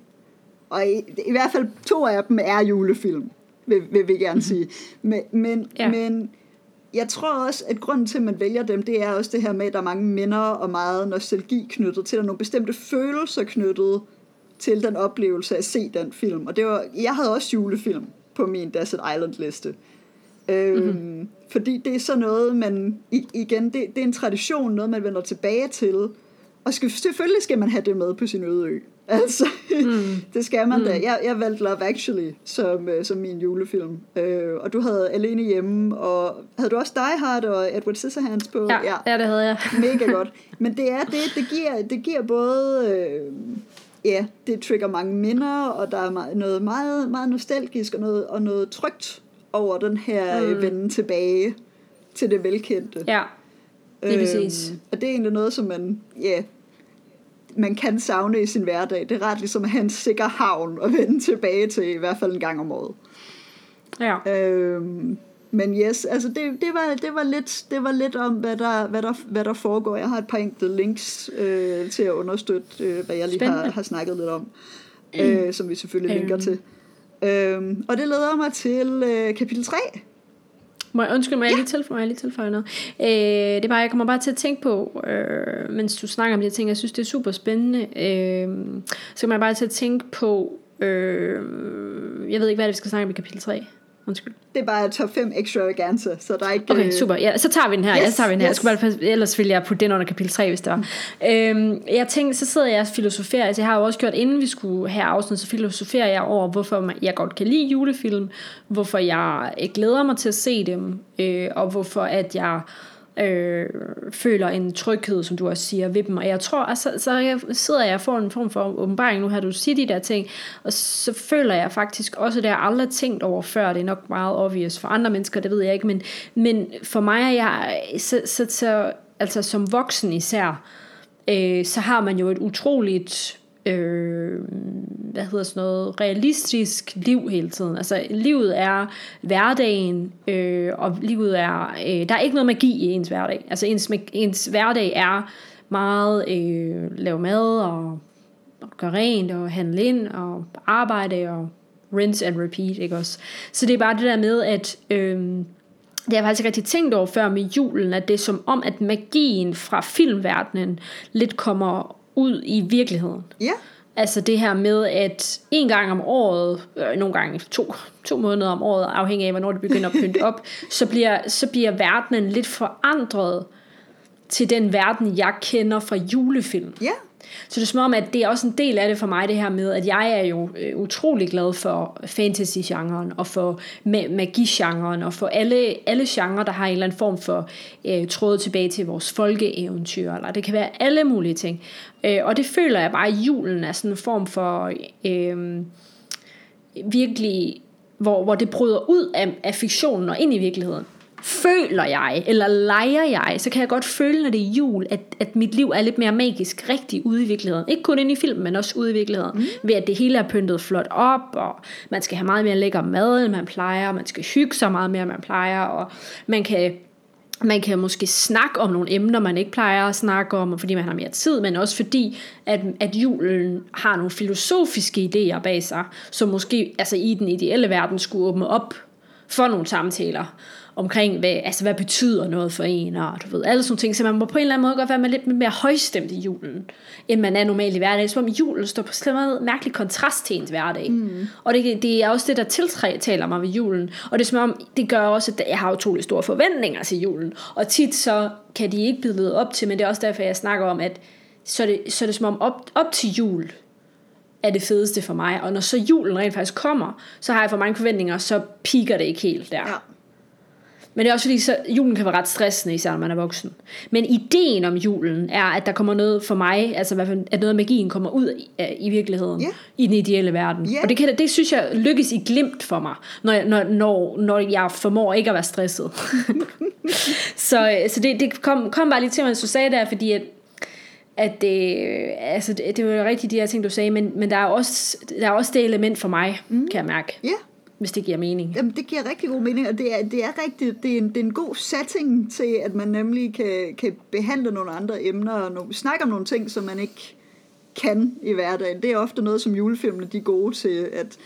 Og i, i hvert fald to af dem er julefilm, vil, vil vi gerne sige. Men, men, ja. men jeg tror også, at grunden til, at man vælger dem, det er også det her med, at der er mange minder og meget nostalgi knyttet til, der er nogle bestemte følelser knyttet til den oplevelse af at se den film. Og det var, jeg havde også julefilm på min Desert Island liste. Øhm, mm-hmm. Fordi det er sådan noget, man, igen, det, det er en tradition, noget man vender tilbage til. Og skal, selvfølgelig skal man have det med på sin øde ø. Altså, mm. det skal man mm. da. Jeg, jeg valgte Love Actually som, uh, som min julefilm. Uh, og du havde Alene Hjemme, og havde du også Die Hard og Edward Scissorhands på? Ja, ja. ja det havde jeg. Mega godt. Men det er det, det giver, det giver både... Uh, ja, det trigger mange minder, og der er noget meget, meget nostalgisk og noget, og noget trygt over den her mm. vende tilbage til det velkendte. Ja, det er øhm, præcis. Og det er egentlig noget, som man, ja, man kan savne i sin hverdag. Det er ret ligesom at have en sikker havn at vende tilbage til, i hvert fald en gang om året. Ja. Øhm, men yes, altså det, det, var, det, var lidt, det var lidt om, hvad der, hvad, der, hvad der foregår. Jeg har et par enkelte links øh, til at understøtte, øh, hvad jeg lige har, har snakket lidt om, øh, som vi selvfølgelig linker øhm. til. Øhm, og det leder mig til øh, kapitel 3. Må jeg, undskyld, må jeg ja. lige tilføje, jeg lige tilføje noget? Øh, det er bare, jeg kommer bare til at tænke på, øh, mens du snakker om de her ting, jeg synes, det er super spændende. Øh, så kommer jeg bare til at tænke på, øh, jeg ved ikke, hvad det, vi skal snakke om i kapitel 3. Undskyld. Det er bare top 5 extravaganza, så der er ikke... Okay, øh, super. Ja, så tager vi den her. Yes, ja, så tager vi den her. Yes. Jeg skulle bare, ellers ville jeg putte den under kapitel 3, hvis det var. Mm. Øhm, jeg tænkte, så sidder jeg og filosoferer. Altså, jeg har jo også gjort, inden vi skulle have afsnit, så filosoferer jeg over, hvorfor jeg godt kan lide julefilm, hvorfor jeg glæder mig til at se dem, øh, og hvorfor at jeg øh, øh, føler en tryghed, som du også siger, ved dem. Og jeg tror, altså, så så sidder jeg for en form for åbenbaring, nu har du siger de der ting, og så føler jeg faktisk også, det har jeg aldrig tænkt over før, det er nok meget obvious for andre mennesker, det ved jeg ikke, men, men for mig er jeg, så, så, så, altså som voksen især, øh, så har man jo et utroligt øh, hvad hedder sådan noget, realistisk liv hele tiden. Altså livet er hverdagen, øh, og livet er, øh, der er ikke noget magi i ens hverdag. Altså ens, ens hverdag er meget øh, lave mad og, og gøre rent og handle ind og arbejde og rinse and repeat, ikke også? Så det er bare det der med, at øh, det har jeg faktisk ikke rigtig tænkt over før med julen, at det er som om, at magien fra filmverdenen lidt kommer ud i virkeligheden. Ja. Altså det her med, at en gang om året, øh, nogle gange to, to måneder om året, afhængig af, hvornår det begynder at pynte op, så bliver, så bliver verdenen lidt forandret til den verden, jeg kender fra julefilm. Ja. Så det er som om, at det er også en del af det for mig, det her med, at jeg er jo øh, utrolig glad for fantasy-genren, og for ma- magi-genren, og for alle, alle genrer, der har en eller anden form for øh, tråd tilbage til vores folkeeventyr, eller det kan være alle mulige ting. Øh, og det føler jeg bare, at julen er sådan en form for øh, virkelig, hvor, hvor det bryder ud af, af fiktionen og ind i virkeligheden føler jeg, eller leger jeg, så kan jeg godt føle, når det er jul, at, at mit liv er lidt mere magisk rigtig ude i virkeligheden. Ikke kun inde i filmen, men også ude i virkeligheden. Mm. Ved at det hele er pyntet flot op, og man skal have meget mere lækker mad, end man plejer, man skal hygge sig meget mere, end man plejer, og man kan man kan måske snakke om nogle emner, man ikke plejer at snakke om, fordi man har mere tid, men også fordi, at, at julen har nogle filosofiske idéer bag sig, som måske altså i den ideelle verden skulle åbne op for nogle samtaler omkring, hvad, altså, hvad betyder noget for en, og du ved, alle sådan ting, så man må på en eller anden måde godt være med lidt mere højstemt i julen, end man er normalt i hverdagen. Som om julen står på sådan en mærkelig kontrast til ens hverdag. Mm. Og det, det er også det, der tiltaler mig ved julen. Og det er som om, det gør også, at jeg har utrolig store forventninger til julen. Og tit så kan de ikke blive ledet op til, men det er også derfor, jeg snakker om, at så er det, så er det som om op, op til jul, er det fedeste for mig. Og når så julen rent faktisk kommer, så har jeg for mange forventninger, så piker det ikke helt der. Ja. Men det er også fordi, så julen kan være ret stressende, især når man er voksen. Men ideen om julen er, at der kommer noget for mig, altså at noget af magien kommer ud i, i virkeligheden, yeah. i den ideelle verden. Yeah. Og det, kan, det synes jeg lykkes i glimt for mig, når jeg, når, når, når jeg formår ikke at være stresset. så så det, det kom, kom bare lige til, mens du sagde der, fordi at at det, altså det, det var rigtigt de her ting, du sagde, men, men der, er også, der er også det element for mig, mm. kan jeg mærke. Yeah hvis det giver mening. Jamen, det giver rigtig god mening, og det er, det er rigtigt, det er, en, det er en god setting til, at man nemlig kan, kan behandle nogle andre emner, og no, snakke om nogle ting, som man ikke kan i hverdagen. Det er ofte noget, som julefilmene de er gode til, at,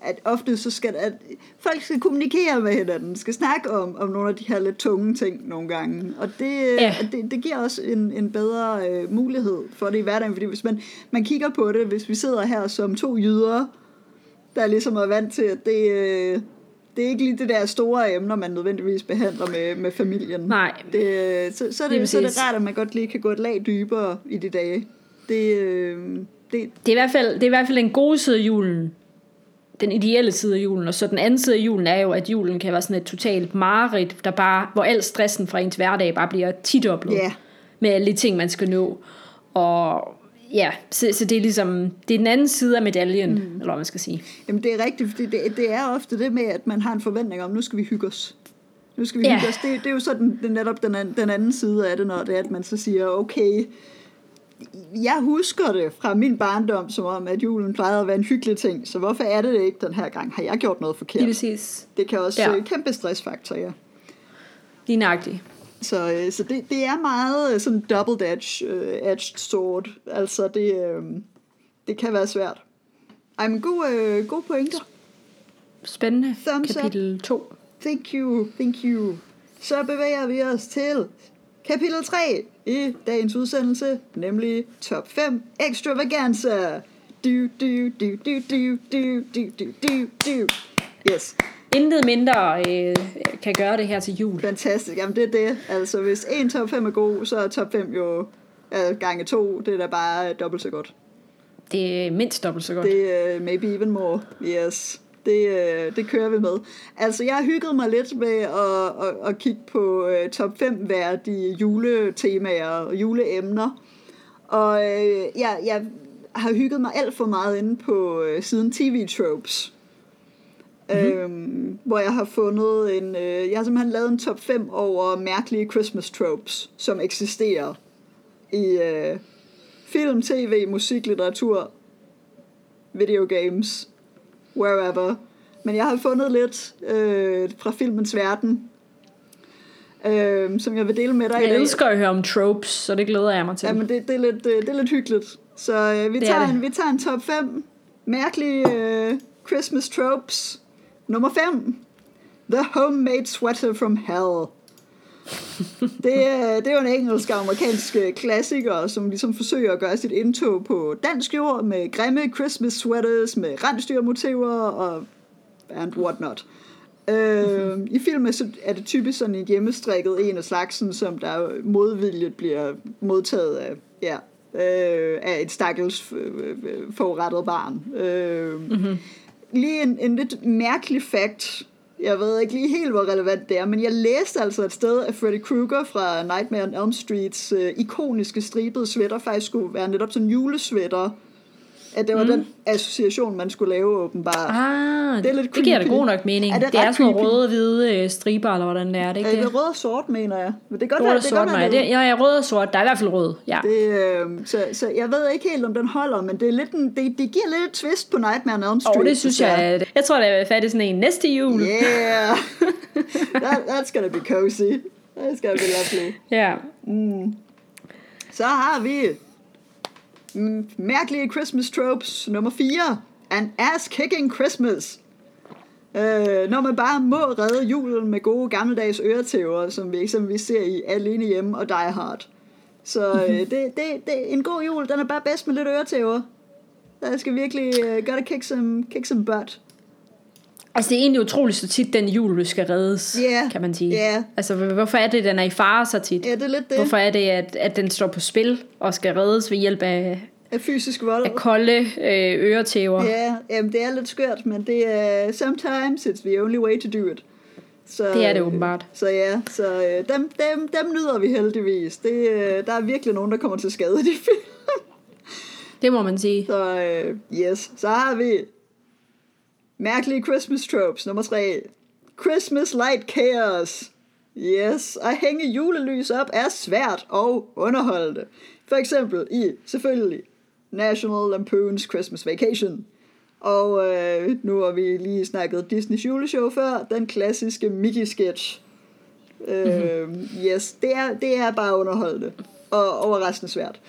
at ofte så skal at folk skal kommunikere med hinanden, skal snakke om, om nogle af de her lidt tunge ting nogle gange. Og det, ja. det, det giver også en, en bedre øh, mulighed for det i hverdagen, fordi hvis man, man kigger på det, hvis vi sidder her som to jyder, der ligesom er vant til, at det, øh, det er ikke lige det der store emner, man nødvendigvis behandler med, med familien. Nej. Det, øh, så, så, er det, det så er det rart, at man godt lige kan gå et lag dybere i de dage. Det, øh, det, det, er i hvert fald, det er i hvert fald en god side af julen. Den ideelle side af julen. Og så den anden side af julen er jo, at julen kan være sådan et totalt mareridt, der bare, hvor al stressen fra ens hverdag bare bliver tidoblet. Yeah. Med alle de ting, man skal nå. Og ja, så, så det er ligesom, det er den anden side af medaljen, mm. eller hvad man skal sige. Jamen det er rigtigt, fordi det, det er ofte det med, at man har en forventning om, nu skal vi hygge os. Nu skal vi ja. hygge os. Det, det er jo så den, den, netop den, anden, den anden side af det, når det er, at man så siger, okay, jeg husker det fra min barndom, som om, at julen plejede at være en hyggelig ting, så hvorfor er det ikke den her gang? Har jeg gjort noget forkert? Det, præcis. det kan også ja. kæmpe stressfaktor, ja. Lige nøjagtigt. Så, øh, så det, det er meget øh, sådan double-edged uh, edged sword. Altså, det, uh, det kan være svært. Ej, men god, uh, god pointer. Spændende. Thumbs kapitel 2. Thank you, thank you. Så bevæger vi os til kapitel 3 i dagens udsendelse, nemlig top 5 extravaganza. Du, du, du, du, du, du, du, du, du, du. Yes. Intet mindre øh, kan gøre det her til jul. Fantastisk. Jamen det er det. Altså hvis en top 5 er god, så er top 5 jo øh, gange to. Det er da bare dobbelt så godt. Det er mindst dobbelt så godt. Det er uh, maybe even more. Yes. Det, uh, det kører vi med. Altså, jeg har hygget mig lidt med at, at, at kigge på uh, top 5 værdige juletemaer og juleemner. Og uh, jeg, jeg har hygget mig alt for meget inde på uh, siden TV Tropes mm-hmm. øhm, hvor jeg har fundet en, øh, jeg har simpelthen lavet en top 5 over mærkelige Christmas tropes, som eksisterer i øh, film, tv, musik, litteratur, video games, wherever. Men jeg har fundet lidt øh, fra filmens verden, øh, som jeg vil dele med dig jeg i dag. Jeg elsker at høre om tropes, så det glæder jeg mig til. Jamen, det, det, er, lidt, det, det er lidt hyggeligt. Så øh, vi, tager en, vi tager en top 5 mærkelige øh, Christmas tropes, Nummer 5. The Homemade Sweater from Hell. det, er, det er jo en engelsk og amerikansk øh, klassiker, som ligesom forsøger at gøre sit indtog på dansk jord med grimme Christmas sweaters, med rensdyrmotiver og and whatnot. Øh, I filmen er det typisk sådan en hjemmestrikket en af slagsen, som der modvilligt bliver modtaget af, ja, øh, af et stakkels øh, øh, forurettet barn. Øh, mm-hmm lige en, en lidt mærkelig fact. Jeg ved ikke lige helt, hvor relevant det er, men jeg læste altså et sted, at Freddy Krueger fra Nightmare on Elm Streets øh, ikoniske stribede sweater faktisk skulle være netop sådan en julesweater, at det var mm. den association, man skulle lave åbenbart. Ah, det, er lidt det giver da god nok mening. Er det, det er sådan nogle røde hvide øh, striber, eller hvordan det er. Det, ikke er det? rød og sort, mener jeg. Men det er godt, rød og sort, nej. Det, ja, ja, rød og sort. Der er i hvert fald rød. Ja. Det, øh, så, så jeg ved ikke helt, om den holder, men det, er lidt en, det, det giver lidt et twist på Nightmare on Elm Street. oh, det synes jeg. Jeg tror, det er fat sådan en næste jul. Yeah. That, that's gonna be cozy. That's gonna be lovely. Ja. Yeah. Mm. Så har vi mærkelige Christmas tropes nummer 4. An ass-kicking Christmas. Øh, når man bare må redde julen med gode gammeldags øretæver, som vi eksempelvis ser i Alene Hjemme og Die Hard. Så øh, det, det, det, en god jul, den er bare bedst med lidt øretæver. Der skal virkelig uh, gotta kick some, kick some butt. Altså det er egentlig utroligt så tit den jul, skal reddes, Ja, kan man sige. ja. Altså hvorfor er det, den er i fare så tit? Ja, det er lidt det. Hvorfor er det, at, at den står på spil og skal reddes ved hjælp af, Af fysisk vold. af kolde øh, øretæver? Ja, jamen, det er lidt skørt, men det er sometimes it's the only way to do it. Så, Det er det åbenbart. Så ja, så øh, dem, dem, dem nyder vi heldigvis. Det, øh, der er virkelig nogen, der kommer til skade i de film. Det må man sige. Så øh, yes, så har vi mærkelige Christmas tropes nummer tre. Christmas light chaos. Yes, at hænge julelys op er svært og underholdende. For eksempel i, selvfølgelig, National Lampoon's Christmas Vacation. Og øh, nu har vi lige snakket Disneys juleshow før, den klassiske Mickey-sketch. Øh, yes, det er, det er bare underholdende og overraskende svært.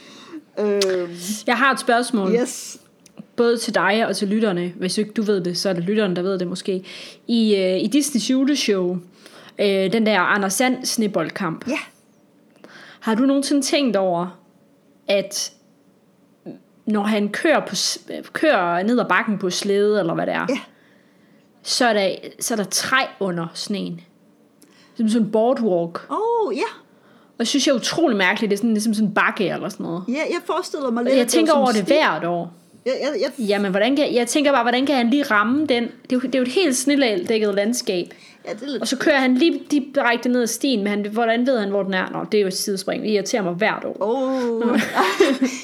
Øh, Jeg har et spørgsmål. yes, både til dig og til lytterne. Hvis ikke du ved det, så er det lytterne, der ved det måske. I, øh, i Disneys juleshow, øh, den der Anders Sand sneboldkamp, ja. har du nogensinde tænkt over, at når han kører, på, kører ned ad bakken på slæde, eller hvad det er, Ja. så, er der, så er der træ under sneen. Som sådan en boardwalk. Oh, ja. Og det synes jeg er utrolig mærkeligt. Det er sådan, ligesom sådan en bakke eller sådan noget. Ja, jeg forestiller mig lidt, Jeg tænker over det sti- hvert år. Jeg, jeg, jeg, Jamen, hvordan kan, jeg tænker bare, hvordan kan han lige ramme den? Det er jo, det er jo et helt snillældækket landskab ja, det er lidt... Og så kører han lige direkte ned ad stien, men han, hvordan ved han, hvor den er? Nå, det er jo et sidespring. Det irriterer mig hvert år. Oh.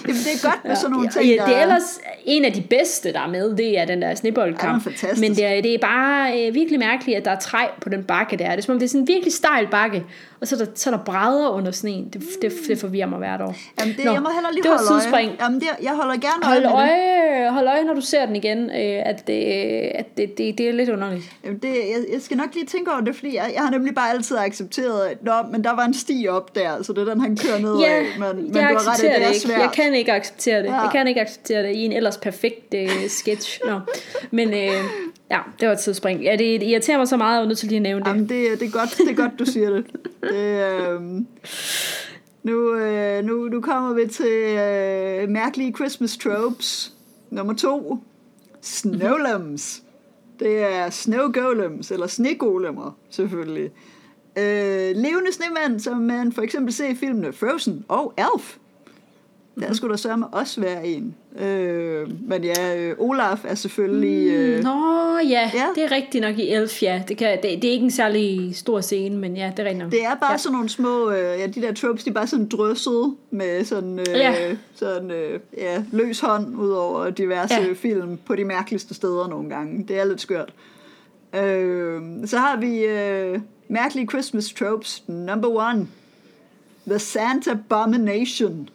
Jamen, det er godt med sådan nogle Ja, ting, ja, det er ellers en af de bedste, der er med, det er den der Ja, sneboldkamp. fantastisk. Men det er, det er bare øh, virkelig mærkeligt, at der er træ på den bakke der. Det er som om, det er sådan en virkelig stejl bakke, og så er der, så er der brædder under sneen. Det, det, det forvirrer mig hvert år. Jamen, det, Nå, jeg må heller lige det var holde sidespring. øje. Jamen, det, jeg holder gerne Hold øje med øje, hold øje, når du ser den igen, øh, at, det, at det, det, det er lidt underligt. Jamen, det jeg, jeg skal nok lige tænke over det, fordi jeg, jeg har nemlig bare altid accepteret, at Nå, men der var en sti op der, så det er den, han kører ned Ja, af. Men, men jeg du har ret, det er det ikke. svært. Jeg kan ikke acceptere det. Ja. Jeg kan ikke acceptere det i en ellers perfekt øh, sketch. Nå. Men øh, ja, det var et tidsspring. Ja, det irriterer mig så meget, at jeg er nødt til lige at nævne det. Jamen, det, det, er godt, det er godt, du siger det. det øhm, nu, øh, nu, nu kommer vi til øh, mærkelige Christmas tropes. Nummer to. Snowlems. Det er snow golems, eller snegolemmer, selvfølgelig. Øh, levende snemænd, som man for eksempel ser i filmene Frozen og Elf. Der skulle der sørge også være en. Øh, men ja, øh, Olaf er selvfølgelig... Øh, Nå ja, ja. det er rigtigt nok i Elf, ja. Det, kan, det, det er ikke en særlig stor scene, men ja, det er rigtigt nok. Det er bare ja. Sådan nogle små, øh, ja, de der tropes, de er bare sådan drysset med sådan, øh, Ja. sådan øh, ja, løs hånd ud over diverse. Ja. film på de mærkeligste steder nogle gange. Det er lidt skørt. Øh, så har vi øh, mærkelige Christmas tropes. Number one. The Santa Abomination.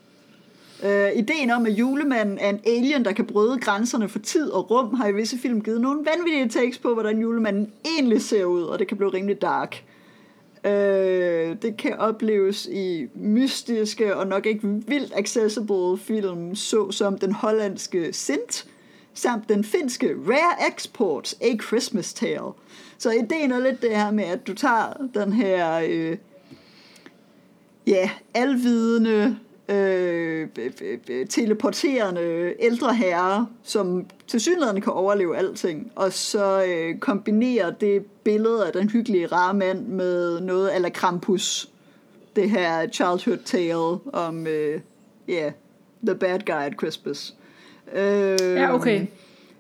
Øh, ideen om, at julemanden er en alien, der kan bryde grænserne for tid og rum, har i visse film givet nogle vanvittige takes på, hvordan julemanden egentlig ser ud, og det kan blive rimelig dark. Øh, det kan opleves i mystiske og nok ikke vildt accessible film, såsom den hollandske Sint, samt den finske Rare Exports A Christmas Tale. Så ideen er lidt det her med, at du tager den her øh, ja, alvidende, øh, teleporterende ældre herre, som til synligheden kan overleve alting, og så øh, kombinerer det billede af den hyggelige rare mand med noget ala Krampus. Det her childhood tale om, øh, yeah, the bad guy at Christmas. Øh, Ja, okay.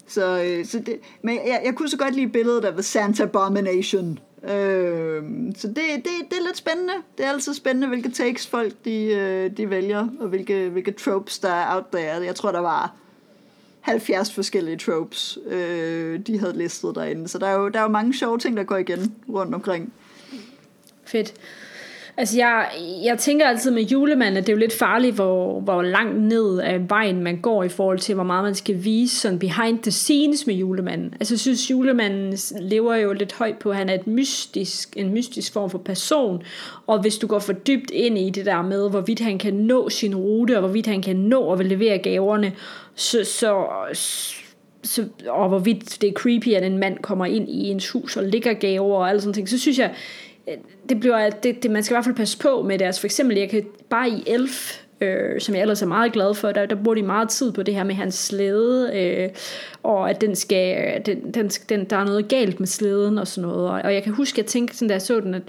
så, øh, så det, men jeg, jeg kunne så godt lide billedet af Santa Abomination. Øh, så det, det, det er lidt spændende. Det er altid spændende, hvilke takes folk de, øh, de vælger, og hvilke, hvilke tropes der er out there. Jeg tror, der var 70 forskellige tropes, øh, de havde listet derinde. Så der er, jo, der er jo mange sjove ting, der går igen rundt omkring. Fedt. Altså, jeg, jeg tænker altid med julemanden, at det er jo lidt farligt, hvor, hvor langt ned af vejen man går i forhold til, hvor meget man skal vise sådan behind the scenes med julemanden. Altså, jeg synes, julemanden lever jo lidt højt på, at han er et mystisk, en mystisk form for person, og hvis du går for dybt ind i det der med, hvorvidt han kan nå sin rute, og hvorvidt han kan nå at levere gaverne, så, så, så, og hvorvidt det er creepy, at en mand kommer ind i ens hus og ligger gaver og alle sådan ting, så synes jeg, Øh, det bliver, det, det, man skal i hvert fald passe på med deres, for eksempel, jeg kan bare i Elf, øh, som jeg ellers er meget glad for, der, der bruger de meget tid på det her med hans slæde, øh, og at den skal, øh, den, den, den, der er noget galt med slæden og sådan noget. Og, og jeg kan huske, at jeg tænkte sådan, da jeg så den, at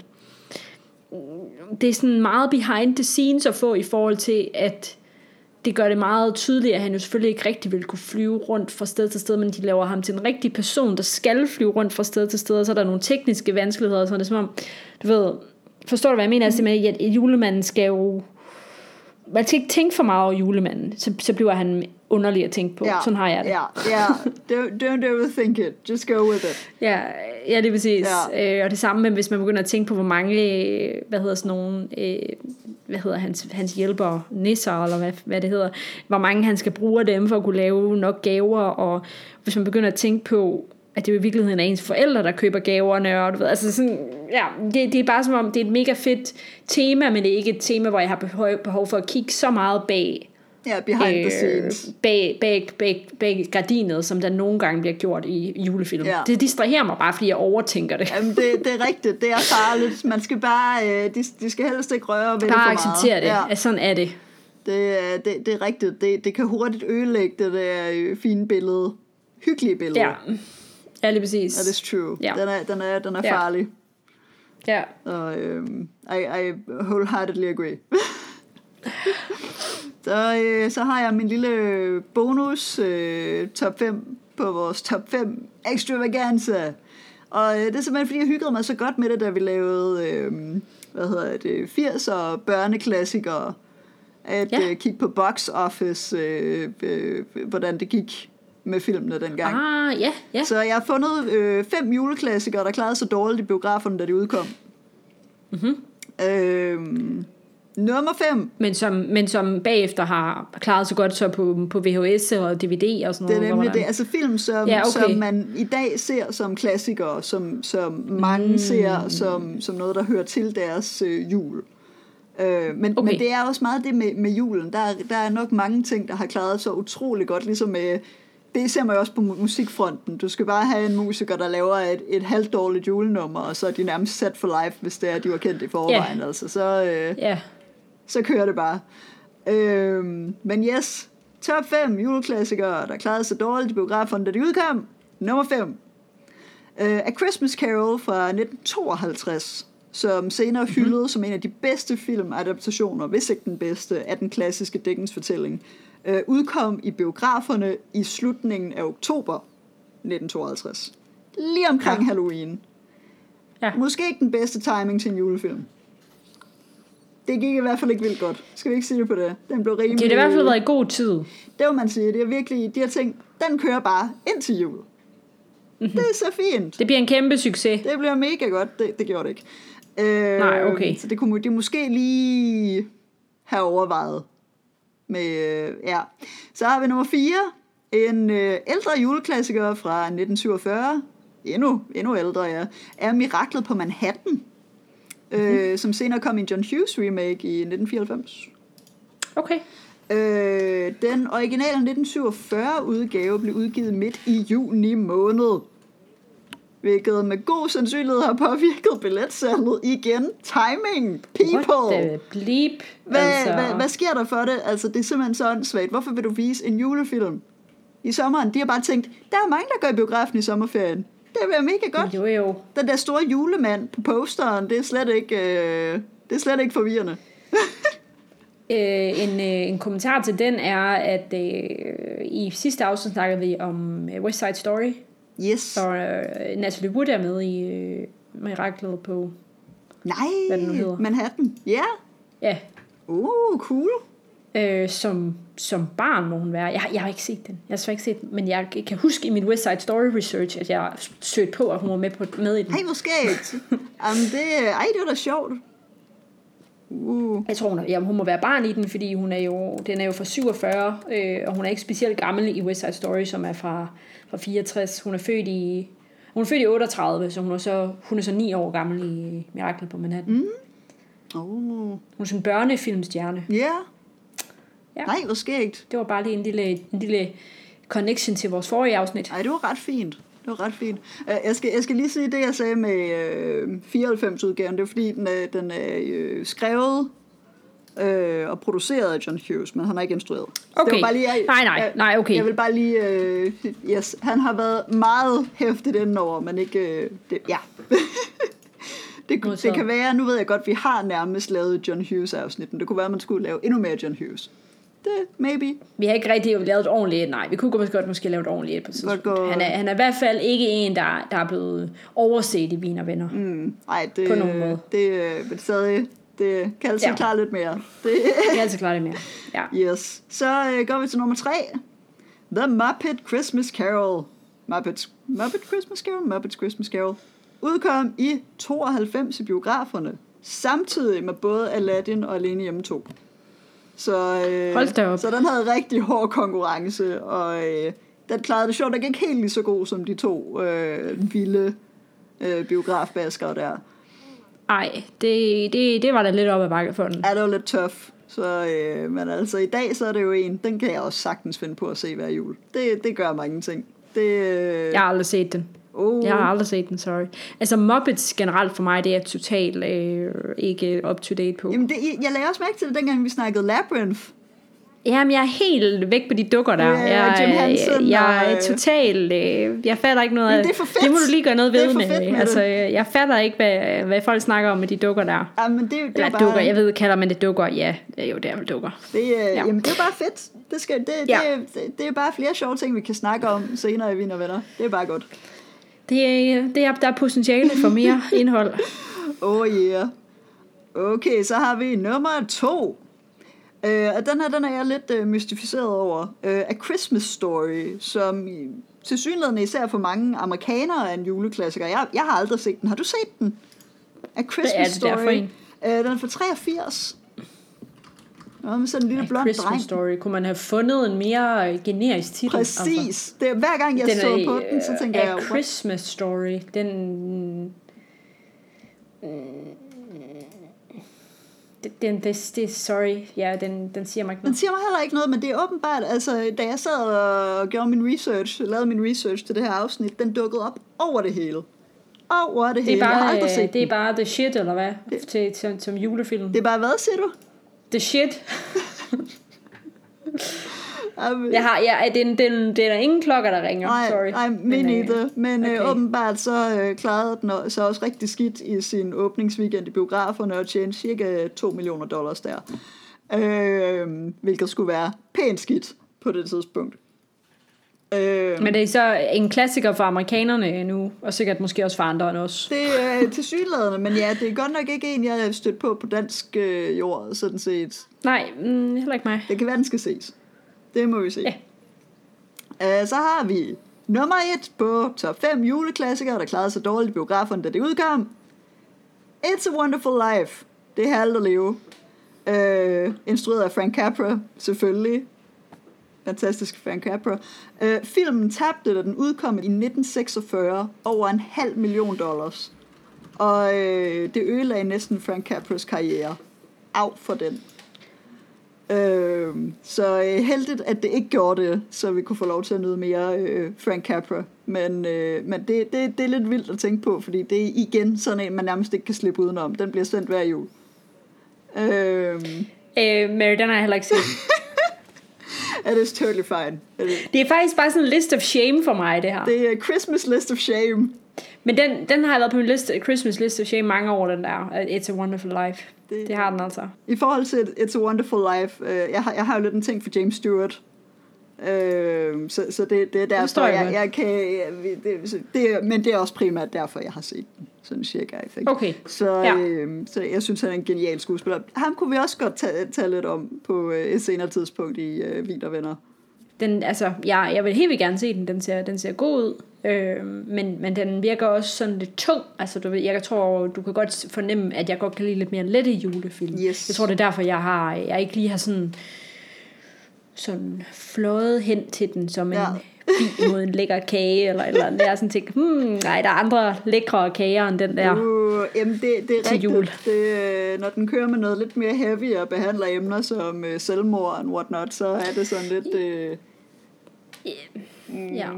mm, det er sådan meget behind the scenes at få i forhold til, at det gør det meget tydeligt, at han jo selvfølgelig ikke rigtig vil kunne flyve rundt fra sted til sted, men de laver ham til en rigtig person, der skal flyve rundt fra sted til sted, og så er der nogle tekniske vanskeligheder, så det er som om, du ved, forstår du hvad jeg mener, altså med, at julemanden skal jo man skal ikke tænke for meget over julemanden, så, så bliver han underlig at tænke på. Ja, Sådan har jeg det. Ja, ja. Don't, don't overthink it. Just go with it. Ja, ja det er præcis. Ja. Øh, og det samme med, hvis man begynder at tænke på, hvor mange, hvad hedder sådan nogle, øh, hvad hedder hans, hans hjælper, nisser, eller hvad, hvad det hedder, hvor mange han skal bruge af dem for at kunne lave nok gaver, og hvis man begynder at tænke på, at det jo i virkeligheden er ens forældre, der køber gaverne, og du ved, altså sådan, ja, det, det er bare som om, det er et mega fedt tema, men det er ikke et tema, hvor jeg har behov, behov for at kigge så meget bag, Ja, behind øh, the scenes. Bag, bag, bag, bag gardinet, som der nogle gange bliver gjort i julefilm. Ja. Det distraherer mig bare, fordi jeg overtænker det. Jamen, det, det er rigtigt. Det er farligt. Man skal bare, øh, de, de skal helst ikke røre ved bare det for acceptere det. Ja. At sådan er det. Det, det, det er rigtigt. Det, det kan hurtigt ødelægge det der øh, fine billede. Hyggelige billede. Ja. Ja, lige præcis. That is true. Ja. Den er, den er, den er ja. farlig. Ja. Og um, I, I wholeheartedly agree. så, øh, så har jeg min lille bonus øh, top 5 på vores top 5 extravaganza. Og øh, det er simpelthen fordi, jeg hyggede mig så godt med det, da vi lavede, øh, hvad hedder det, 80'er børneklassikere. At ja. øh, kigge på box office, øh, øh, hvordan det gik med filmene dengang. Ah, ja, ja. Så jeg har fundet øh, fem juleklassikere, der klarede sig dårligt i biograferne, da de udkom. Mm-hmm. Øhm, nummer 5. Men som, men som bagefter har klaret sig godt så på, på VHS og DVD og sådan noget. Det er nemlig det. Altså film, som, ja, okay. som man i dag ser som klassikere, som, som mange mm. ser som, som noget, der hører til deres øh, jul. Øh, men, okay. men det er også meget det med, med julen. Der, der er nok mange ting, der har klaret sig utrolig godt, ligesom med det ser man jo også på musikfronten. Du skal bare have en musiker, der laver et, et halvdårligt julenummer, og så er de nærmest sat for life, hvis det er, de var kendt i forvejen. Yeah. Altså, så, øh, yeah. så kører det bare. Øh, men yes, top 5 juleklassikere, der klarede sig dårligt i biografen, da de udkom. Nummer 5. Uh, A Christmas Carol fra 1952, som senere mm-hmm. hyldede som en af de bedste filmadaptationer, hvis ikke den bedste, af den klassiske Dickens fortælling øh, udkom i biograferne i slutningen af oktober 1952. Lige omkring ja. Halloween. Ja. Måske ikke den bedste timing til en julefilm. Det gik i hvert fald ikke vildt godt. Skal vi ikke sige det på det? Den blev rimelig... Det har i hvert fald været i god tid. Det må man sige. Det er virkelig... De har tænkt, den kører bare ind til jul. Mm-hmm. Det er så fint. Det bliver en kæmpe succes. Det bliver mega godt. Det, det gjorde det ikke. Øh, Nej, okay. Så det kunne de måske lige have overvejet. Med, øh, ja. Så har vi nummer 4, en øh, ældre juleklassiker fra 1947, endnu, endnu ældre, ja, er Miraklet på Manhattan, mm-hmm. øh, som senere kom i en John Hughes remake i 1994. Okay. Øh, den originale 1947 udgave blev udgivet midt i juni måned hvilket med god sandsynlighed har påvirket billetsalget igen. Timing, people. What the bleep? Hvad, altså... hvad, hvad sker der for det? Altså, det er simpelthen så åndssvagt. Hvorfor vil du vise en julefilm i sommeren? De har bare tænkt, der er mange, der går i biografen i sommerferien. Det vil være mega godt. Jo, jo. Den der store julemand på posteren, det er slet ikke, øh, det er slet ikke forvirrende. øh, en, øh, en kommentar til den er, at øh, i sidste afsnit snakkede vi om øh, West Side Story, Yes. Og uh, Natalie Wood er med i uh, Miraklet på... Nej, hvad det nu hedder. Manhattan. Ja. Yeah. Ja. Uh, cool. Uh, som, som barn må hun være. Jeg, jeg har ikke set den. Jeg har ikke set den. Men jeg kan huske i min West Side Story research, at jeg søgte på, at hun var med, på, med i den. Hvor skægt. Jamen, det, ej, det var da sjovt. Uh. Jeg tror, hun, jamen, hun må være barn i den, fordi hun er jo, den er jo fra 47, øh, og hun er ikke specielt gammel i West Side Story, som er fra fra 64. Hun er født i, hun er født i 38, så hun er så, hun er så 9 år gammel i Mirakel på Manhattan. Mm. Oh. Hun er sådan en børnefilmstjerne. Yeah. Ja. Nej, hvor skægt. Det var bare lige en lille, en lille connection til vores forrige afsnit. Ej, det var ret fint. Det var ret fint. Øh, Jeg skal, jeg skal lige sige det, jeg sagde med øh, 94-udgaven. Det er fordi, den er, den er øh, skrevet øh, og produceret af John Hughes, men han har ikke instrueret. Så Det Okay. var bare lige, jeg, Nej, nej, nej, okay. Jeg vil bare lige... Øh, yes, han har været meget hæftigt indenover, men ikke... Øh, det, ja. det, det Modtaget. kan være, nu ved jeg godt, vi har nærmest lavet John Hughes afsnitten. Det kunne være, man skulle lave endnu mere John Hughes. Det, maybe. Vi har ikke rigtig lavet et ordentligt et, nej. Vi kunne godt godt måske lave et ordentligt et på et tidspunkt. Han er, han er i hvert fald ikke en, der, der er blevet overset i Vin og Venner. Mm. Nej, det, På nogen måde. det, øh, men stadig, det kan altså Ja. klare lidt mere. Det, er altså klar det mere. Ja. yes. Så øh, går vi til nummer tre. The Muppet Christmas Carol. Muppets, Muppet Christmas Carol? Muppets Christmas Carol. Udkom i 92 i biograferne. Samtidig med både Aladdin og Alene Hjemme 2. Så, øh, Hold da op. så den havde rigtig hård konkurrence, og øh, den klarede det sjovt. Den gik helt lige så god som de to øh, vilde øh, biografbaskere der. Ej, det, det, det var da lidt op ad bakke for den. Ja, det var lidt tough. Så, øh, men altså i dag, så er det jo en, den kan jeg også sagtens finde på at se hver jul. Det, det gør mange ting. Det, øh, Jeg har aldrig set den. Oh, Jeg har aldrig set den, sorry. Altså Muppets generelt for mig, det er totalt øh, ikke up to date på. Jamen, det, jeg lagde også mærke til det, dengang vi snakkede Labyrinth. Jamen, jeg er helt væk på de dukker der. Ja, jeg, Jim Henson jeg er og- totalt... Øh, jeg fatter ikke noget Jamen, af det er for fedt. Det må du lige gøre noget er ved med. med altså, det. jeg fatter ikke, hvad, hvad folk snakker om med de dukker der. Ja, men det, det, Eller er bare, dukker, jeg ved, kalder man det dukker? Ja, det er jo det er vel dukker. det, øh, Ja. jamen, det er bare fedt. Det, skal, det, Ja. det, det, det, er bare flere sjove ting, vi kan snakke om senere i Viner Venner. Det er bare godt. Det er, det er, der er potentiale for mere indhold. Oh yeah. Okay, så har vi nummer to. Øh, og den her, den er jeg lidt øh, mystificeret over. Øh, A Christmas Story, som i- til synligheden især for mange amerikanere er en juleklassiker. Jeg, jeg har aldrig set den. Har du set den? A Christmas det der for Story. en? Øh, den er fra 83. Nå, med sådan en lille A blond Christmas dreng. Story. Kunne man have fundet en mere øh, generisk titel? Altså, Præcis. Det, er- hver gang jeg den så er, på den, så tænker A jeg, what? Christmas Story. Den... Det, den, det, det, sorry, ja, den, den siger mig ikke Den noget. siger mig heller ikke noget, men det er åbenbart, altså da jeg sad og gjorde min research, lavede min research til det her afsnit, den dukkede op over det hele. Over det, Det hele. er, jeg har bare, aldrig øh, set det er den. bare the shit, eller hvad? Til, til, som julefilm. Det er bare hvad, siger du? The shit. Jamen, Jeg har, ja, den, den, den er ingen klokker, der ringer. Nej, Sorry. nej, me Men, øh, neither. Men okay. okay. øh, åbenbart så øh, klarede den så også rigtig skidt i sin åbningsweekend i biograferne og tjente cirka 2 millioner dollars der. Øh, hvilket skulle være pænt skidt på det tidspunkt. Øh, Men det er så en klassiker for amerikanerne nu, og sikkert måske også for andre end os. Det er til synlædende, men ja, det er godt nok ikke en, jeg har stødt på på dansk øh, jord, sådan set. Nej, mm, heller ikke mig. Det kan være, den skal ses. Det må vi se. Ja. Uh, så har vi nummer et på top 5 juleklassikere, der klarede sig dårligt i biograferne, da det udkom. It's a Wonderful Life. Det er halvt at leve. Uh, instrueret af Frank Capra, selvfølgelig. Fantastisk Frank Capra. Uh, filmen tabte, da den udkom i 1946, over en halv million dollars. Og uh, det ødelagde næsten Frank Capras karriere. Af for den. Øh, så øh, heldigt, at det ikke gjorde det, så vi kunne få lov til at nyde mere øh, Frank Capra. Men, øh, men det, det, det er lidt vildt at tænke på, fordi det er igen sådan en, man nærmest ikke kan slippe udenom. Den bliver sendt hver jul. Øh, Øh, Mary, den har jeg heller ikke set. it is totally fine. It is, Det er faktisk bare sådan en list of shame for mig, det her. det er Christmas list of shame. Men den, den har været på min liste, Christmas list of shame mange år, den der. It's a Wonderful Life. Det- Det, det har den altså. I forhold til It's a Wonderful Life, øh, jeg, har, jeg har jo lidt en ting for James Stewart. Øh, så, så det, det er derfor, forstår jeg jeg, kan... Jeg, det, det, men det er også primært derfor, jeg har set den. Sådan cirka, I think. Okay. Så, Ja. øh, så jeg synes, han er en genial skuespiller. Ham kunne vi også godt tage, tage lidt om på øh, et senere tidspunkt i øh, Vin og Venner. Den, altså, jeg, jeg vil helt vildt gerne se den. Den ser, den ser god ud. Øh, men, men den virker også sådan lidt tung. Altså, du ved, jeg tror, du kan godt fornemme, at jeg godt kan lide lidt mere lette julefilm. Yes. Jeg tror, det er derfor, jeg har, jeg ikke lige har sådan, sådan fløjet hen til den som en Ja. bi mod en lækker kage, eller, eller andet. Jeg sådan tænkt, hmm, nej, der er andre lækre kager end den der. Uh, jamen, det, det er Til rigtigt. jul. Det, øh, når den kører med noget lidt mere heavy og behandler emner som øh, selvmord og whatnot, så er det sådan lidt... Øh, Ja.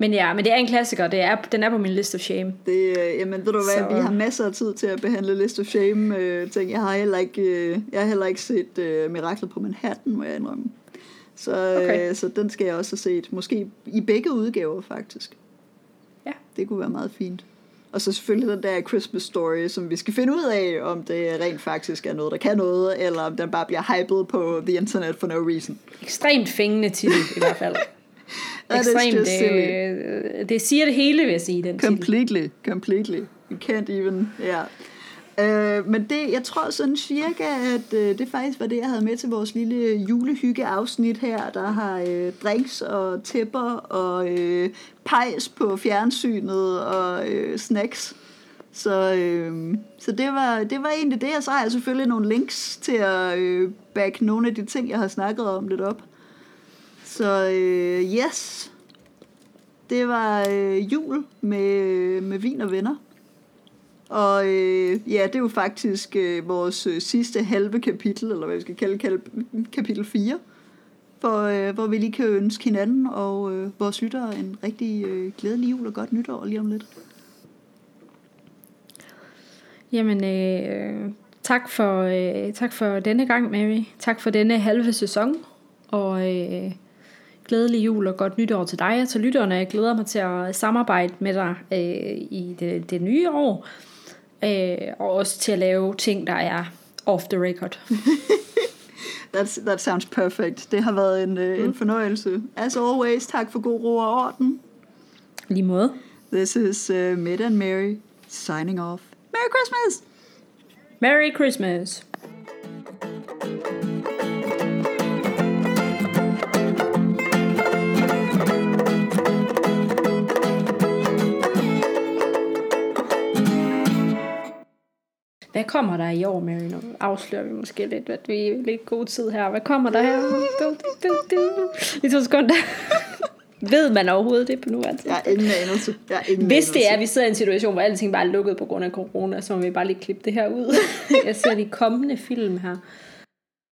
Men ja, men det er en klassiker. Det er, den er på min list of shame. Det, øh, jamen ved du hvad, Så- vi har masser af tid til at behandle List of Shame øh, ting. Jeg har heller ikke, øh, jeg har heller ikke set øh, Miraklet på Manhattan, må jeg indrømme. Så, Okay. okay. øh, så den skal jeg også have set. Måske i begge udgaver, faktisk. Ja. Det kunne være meget fint. Og så selvfølgelig den der Christmas Story, som vi skal finde ud af, om det rent faktisk er noget, der kan noget, eller om den bare bliver hypet på the internet for no reason. Ekstremt fængende titel, i hvert fald. That is just silly. øh, det siger det hele, vil jeg sige, den titel. Completely, completely. You can't even, ja. Øh, men det, jeg tror sådan cirka, at øh, det faktisk var det, jeg havde med til vores lille julehygge-afsnit her, der har øh, drinks og tæpper og øh, pejs på fjernsynet og øh, snacks. Så, øh, så det, var, det var egentlig det, og så har jeg selvfølgelig nogle links til at øh, back nogle af de ting, jeg har snakket om lidt op. Så øh, yes, det var øh, jul med, øh, med vin og venner. Og øh, ja, det er jo faktisk øh, vores øh, sidste halve kapitel, eller hvad vi skal kalde, kalde kapitel 4, for, øh, hvor vi lige kan ønske hinanden og øh, vores lyttere en rigtig øh, glædelig jul og godt nytår lige om lidt. Jamen, øh, tak, for, øh, tak for denne gang, Mary. Tak for denne halve sæson. Og øh, glædelig jul og godt nytår til dig og til lytterne. Jeg glæder mig til at samarbejde med dig øh, i det, det nye år. Øh, og også til at lave ting, der er off the record. That's, that sounds perfect. Det har været en, øh, en fornøjelse. As always, tak for god ro og orden. Lige måde. This is uh, Mid and Mary signing off. Merry Christmas! Merry Christmas! Hvad kommer der i år, Mary? Nu afslører vi måske lidt, at vi er lidt god tid her. Hvad kommer der her? Du, du, du. I to sekunder. Ved man overhovedet det på nu? Altså? Jeg har ingen anelse. Jeg har ingen Hvis det er, at vi sidder i en situation, hvor alting bare er lukket på grund af corona, så må vi bare lige klippe det her ud. Jeg ser de kommende film her.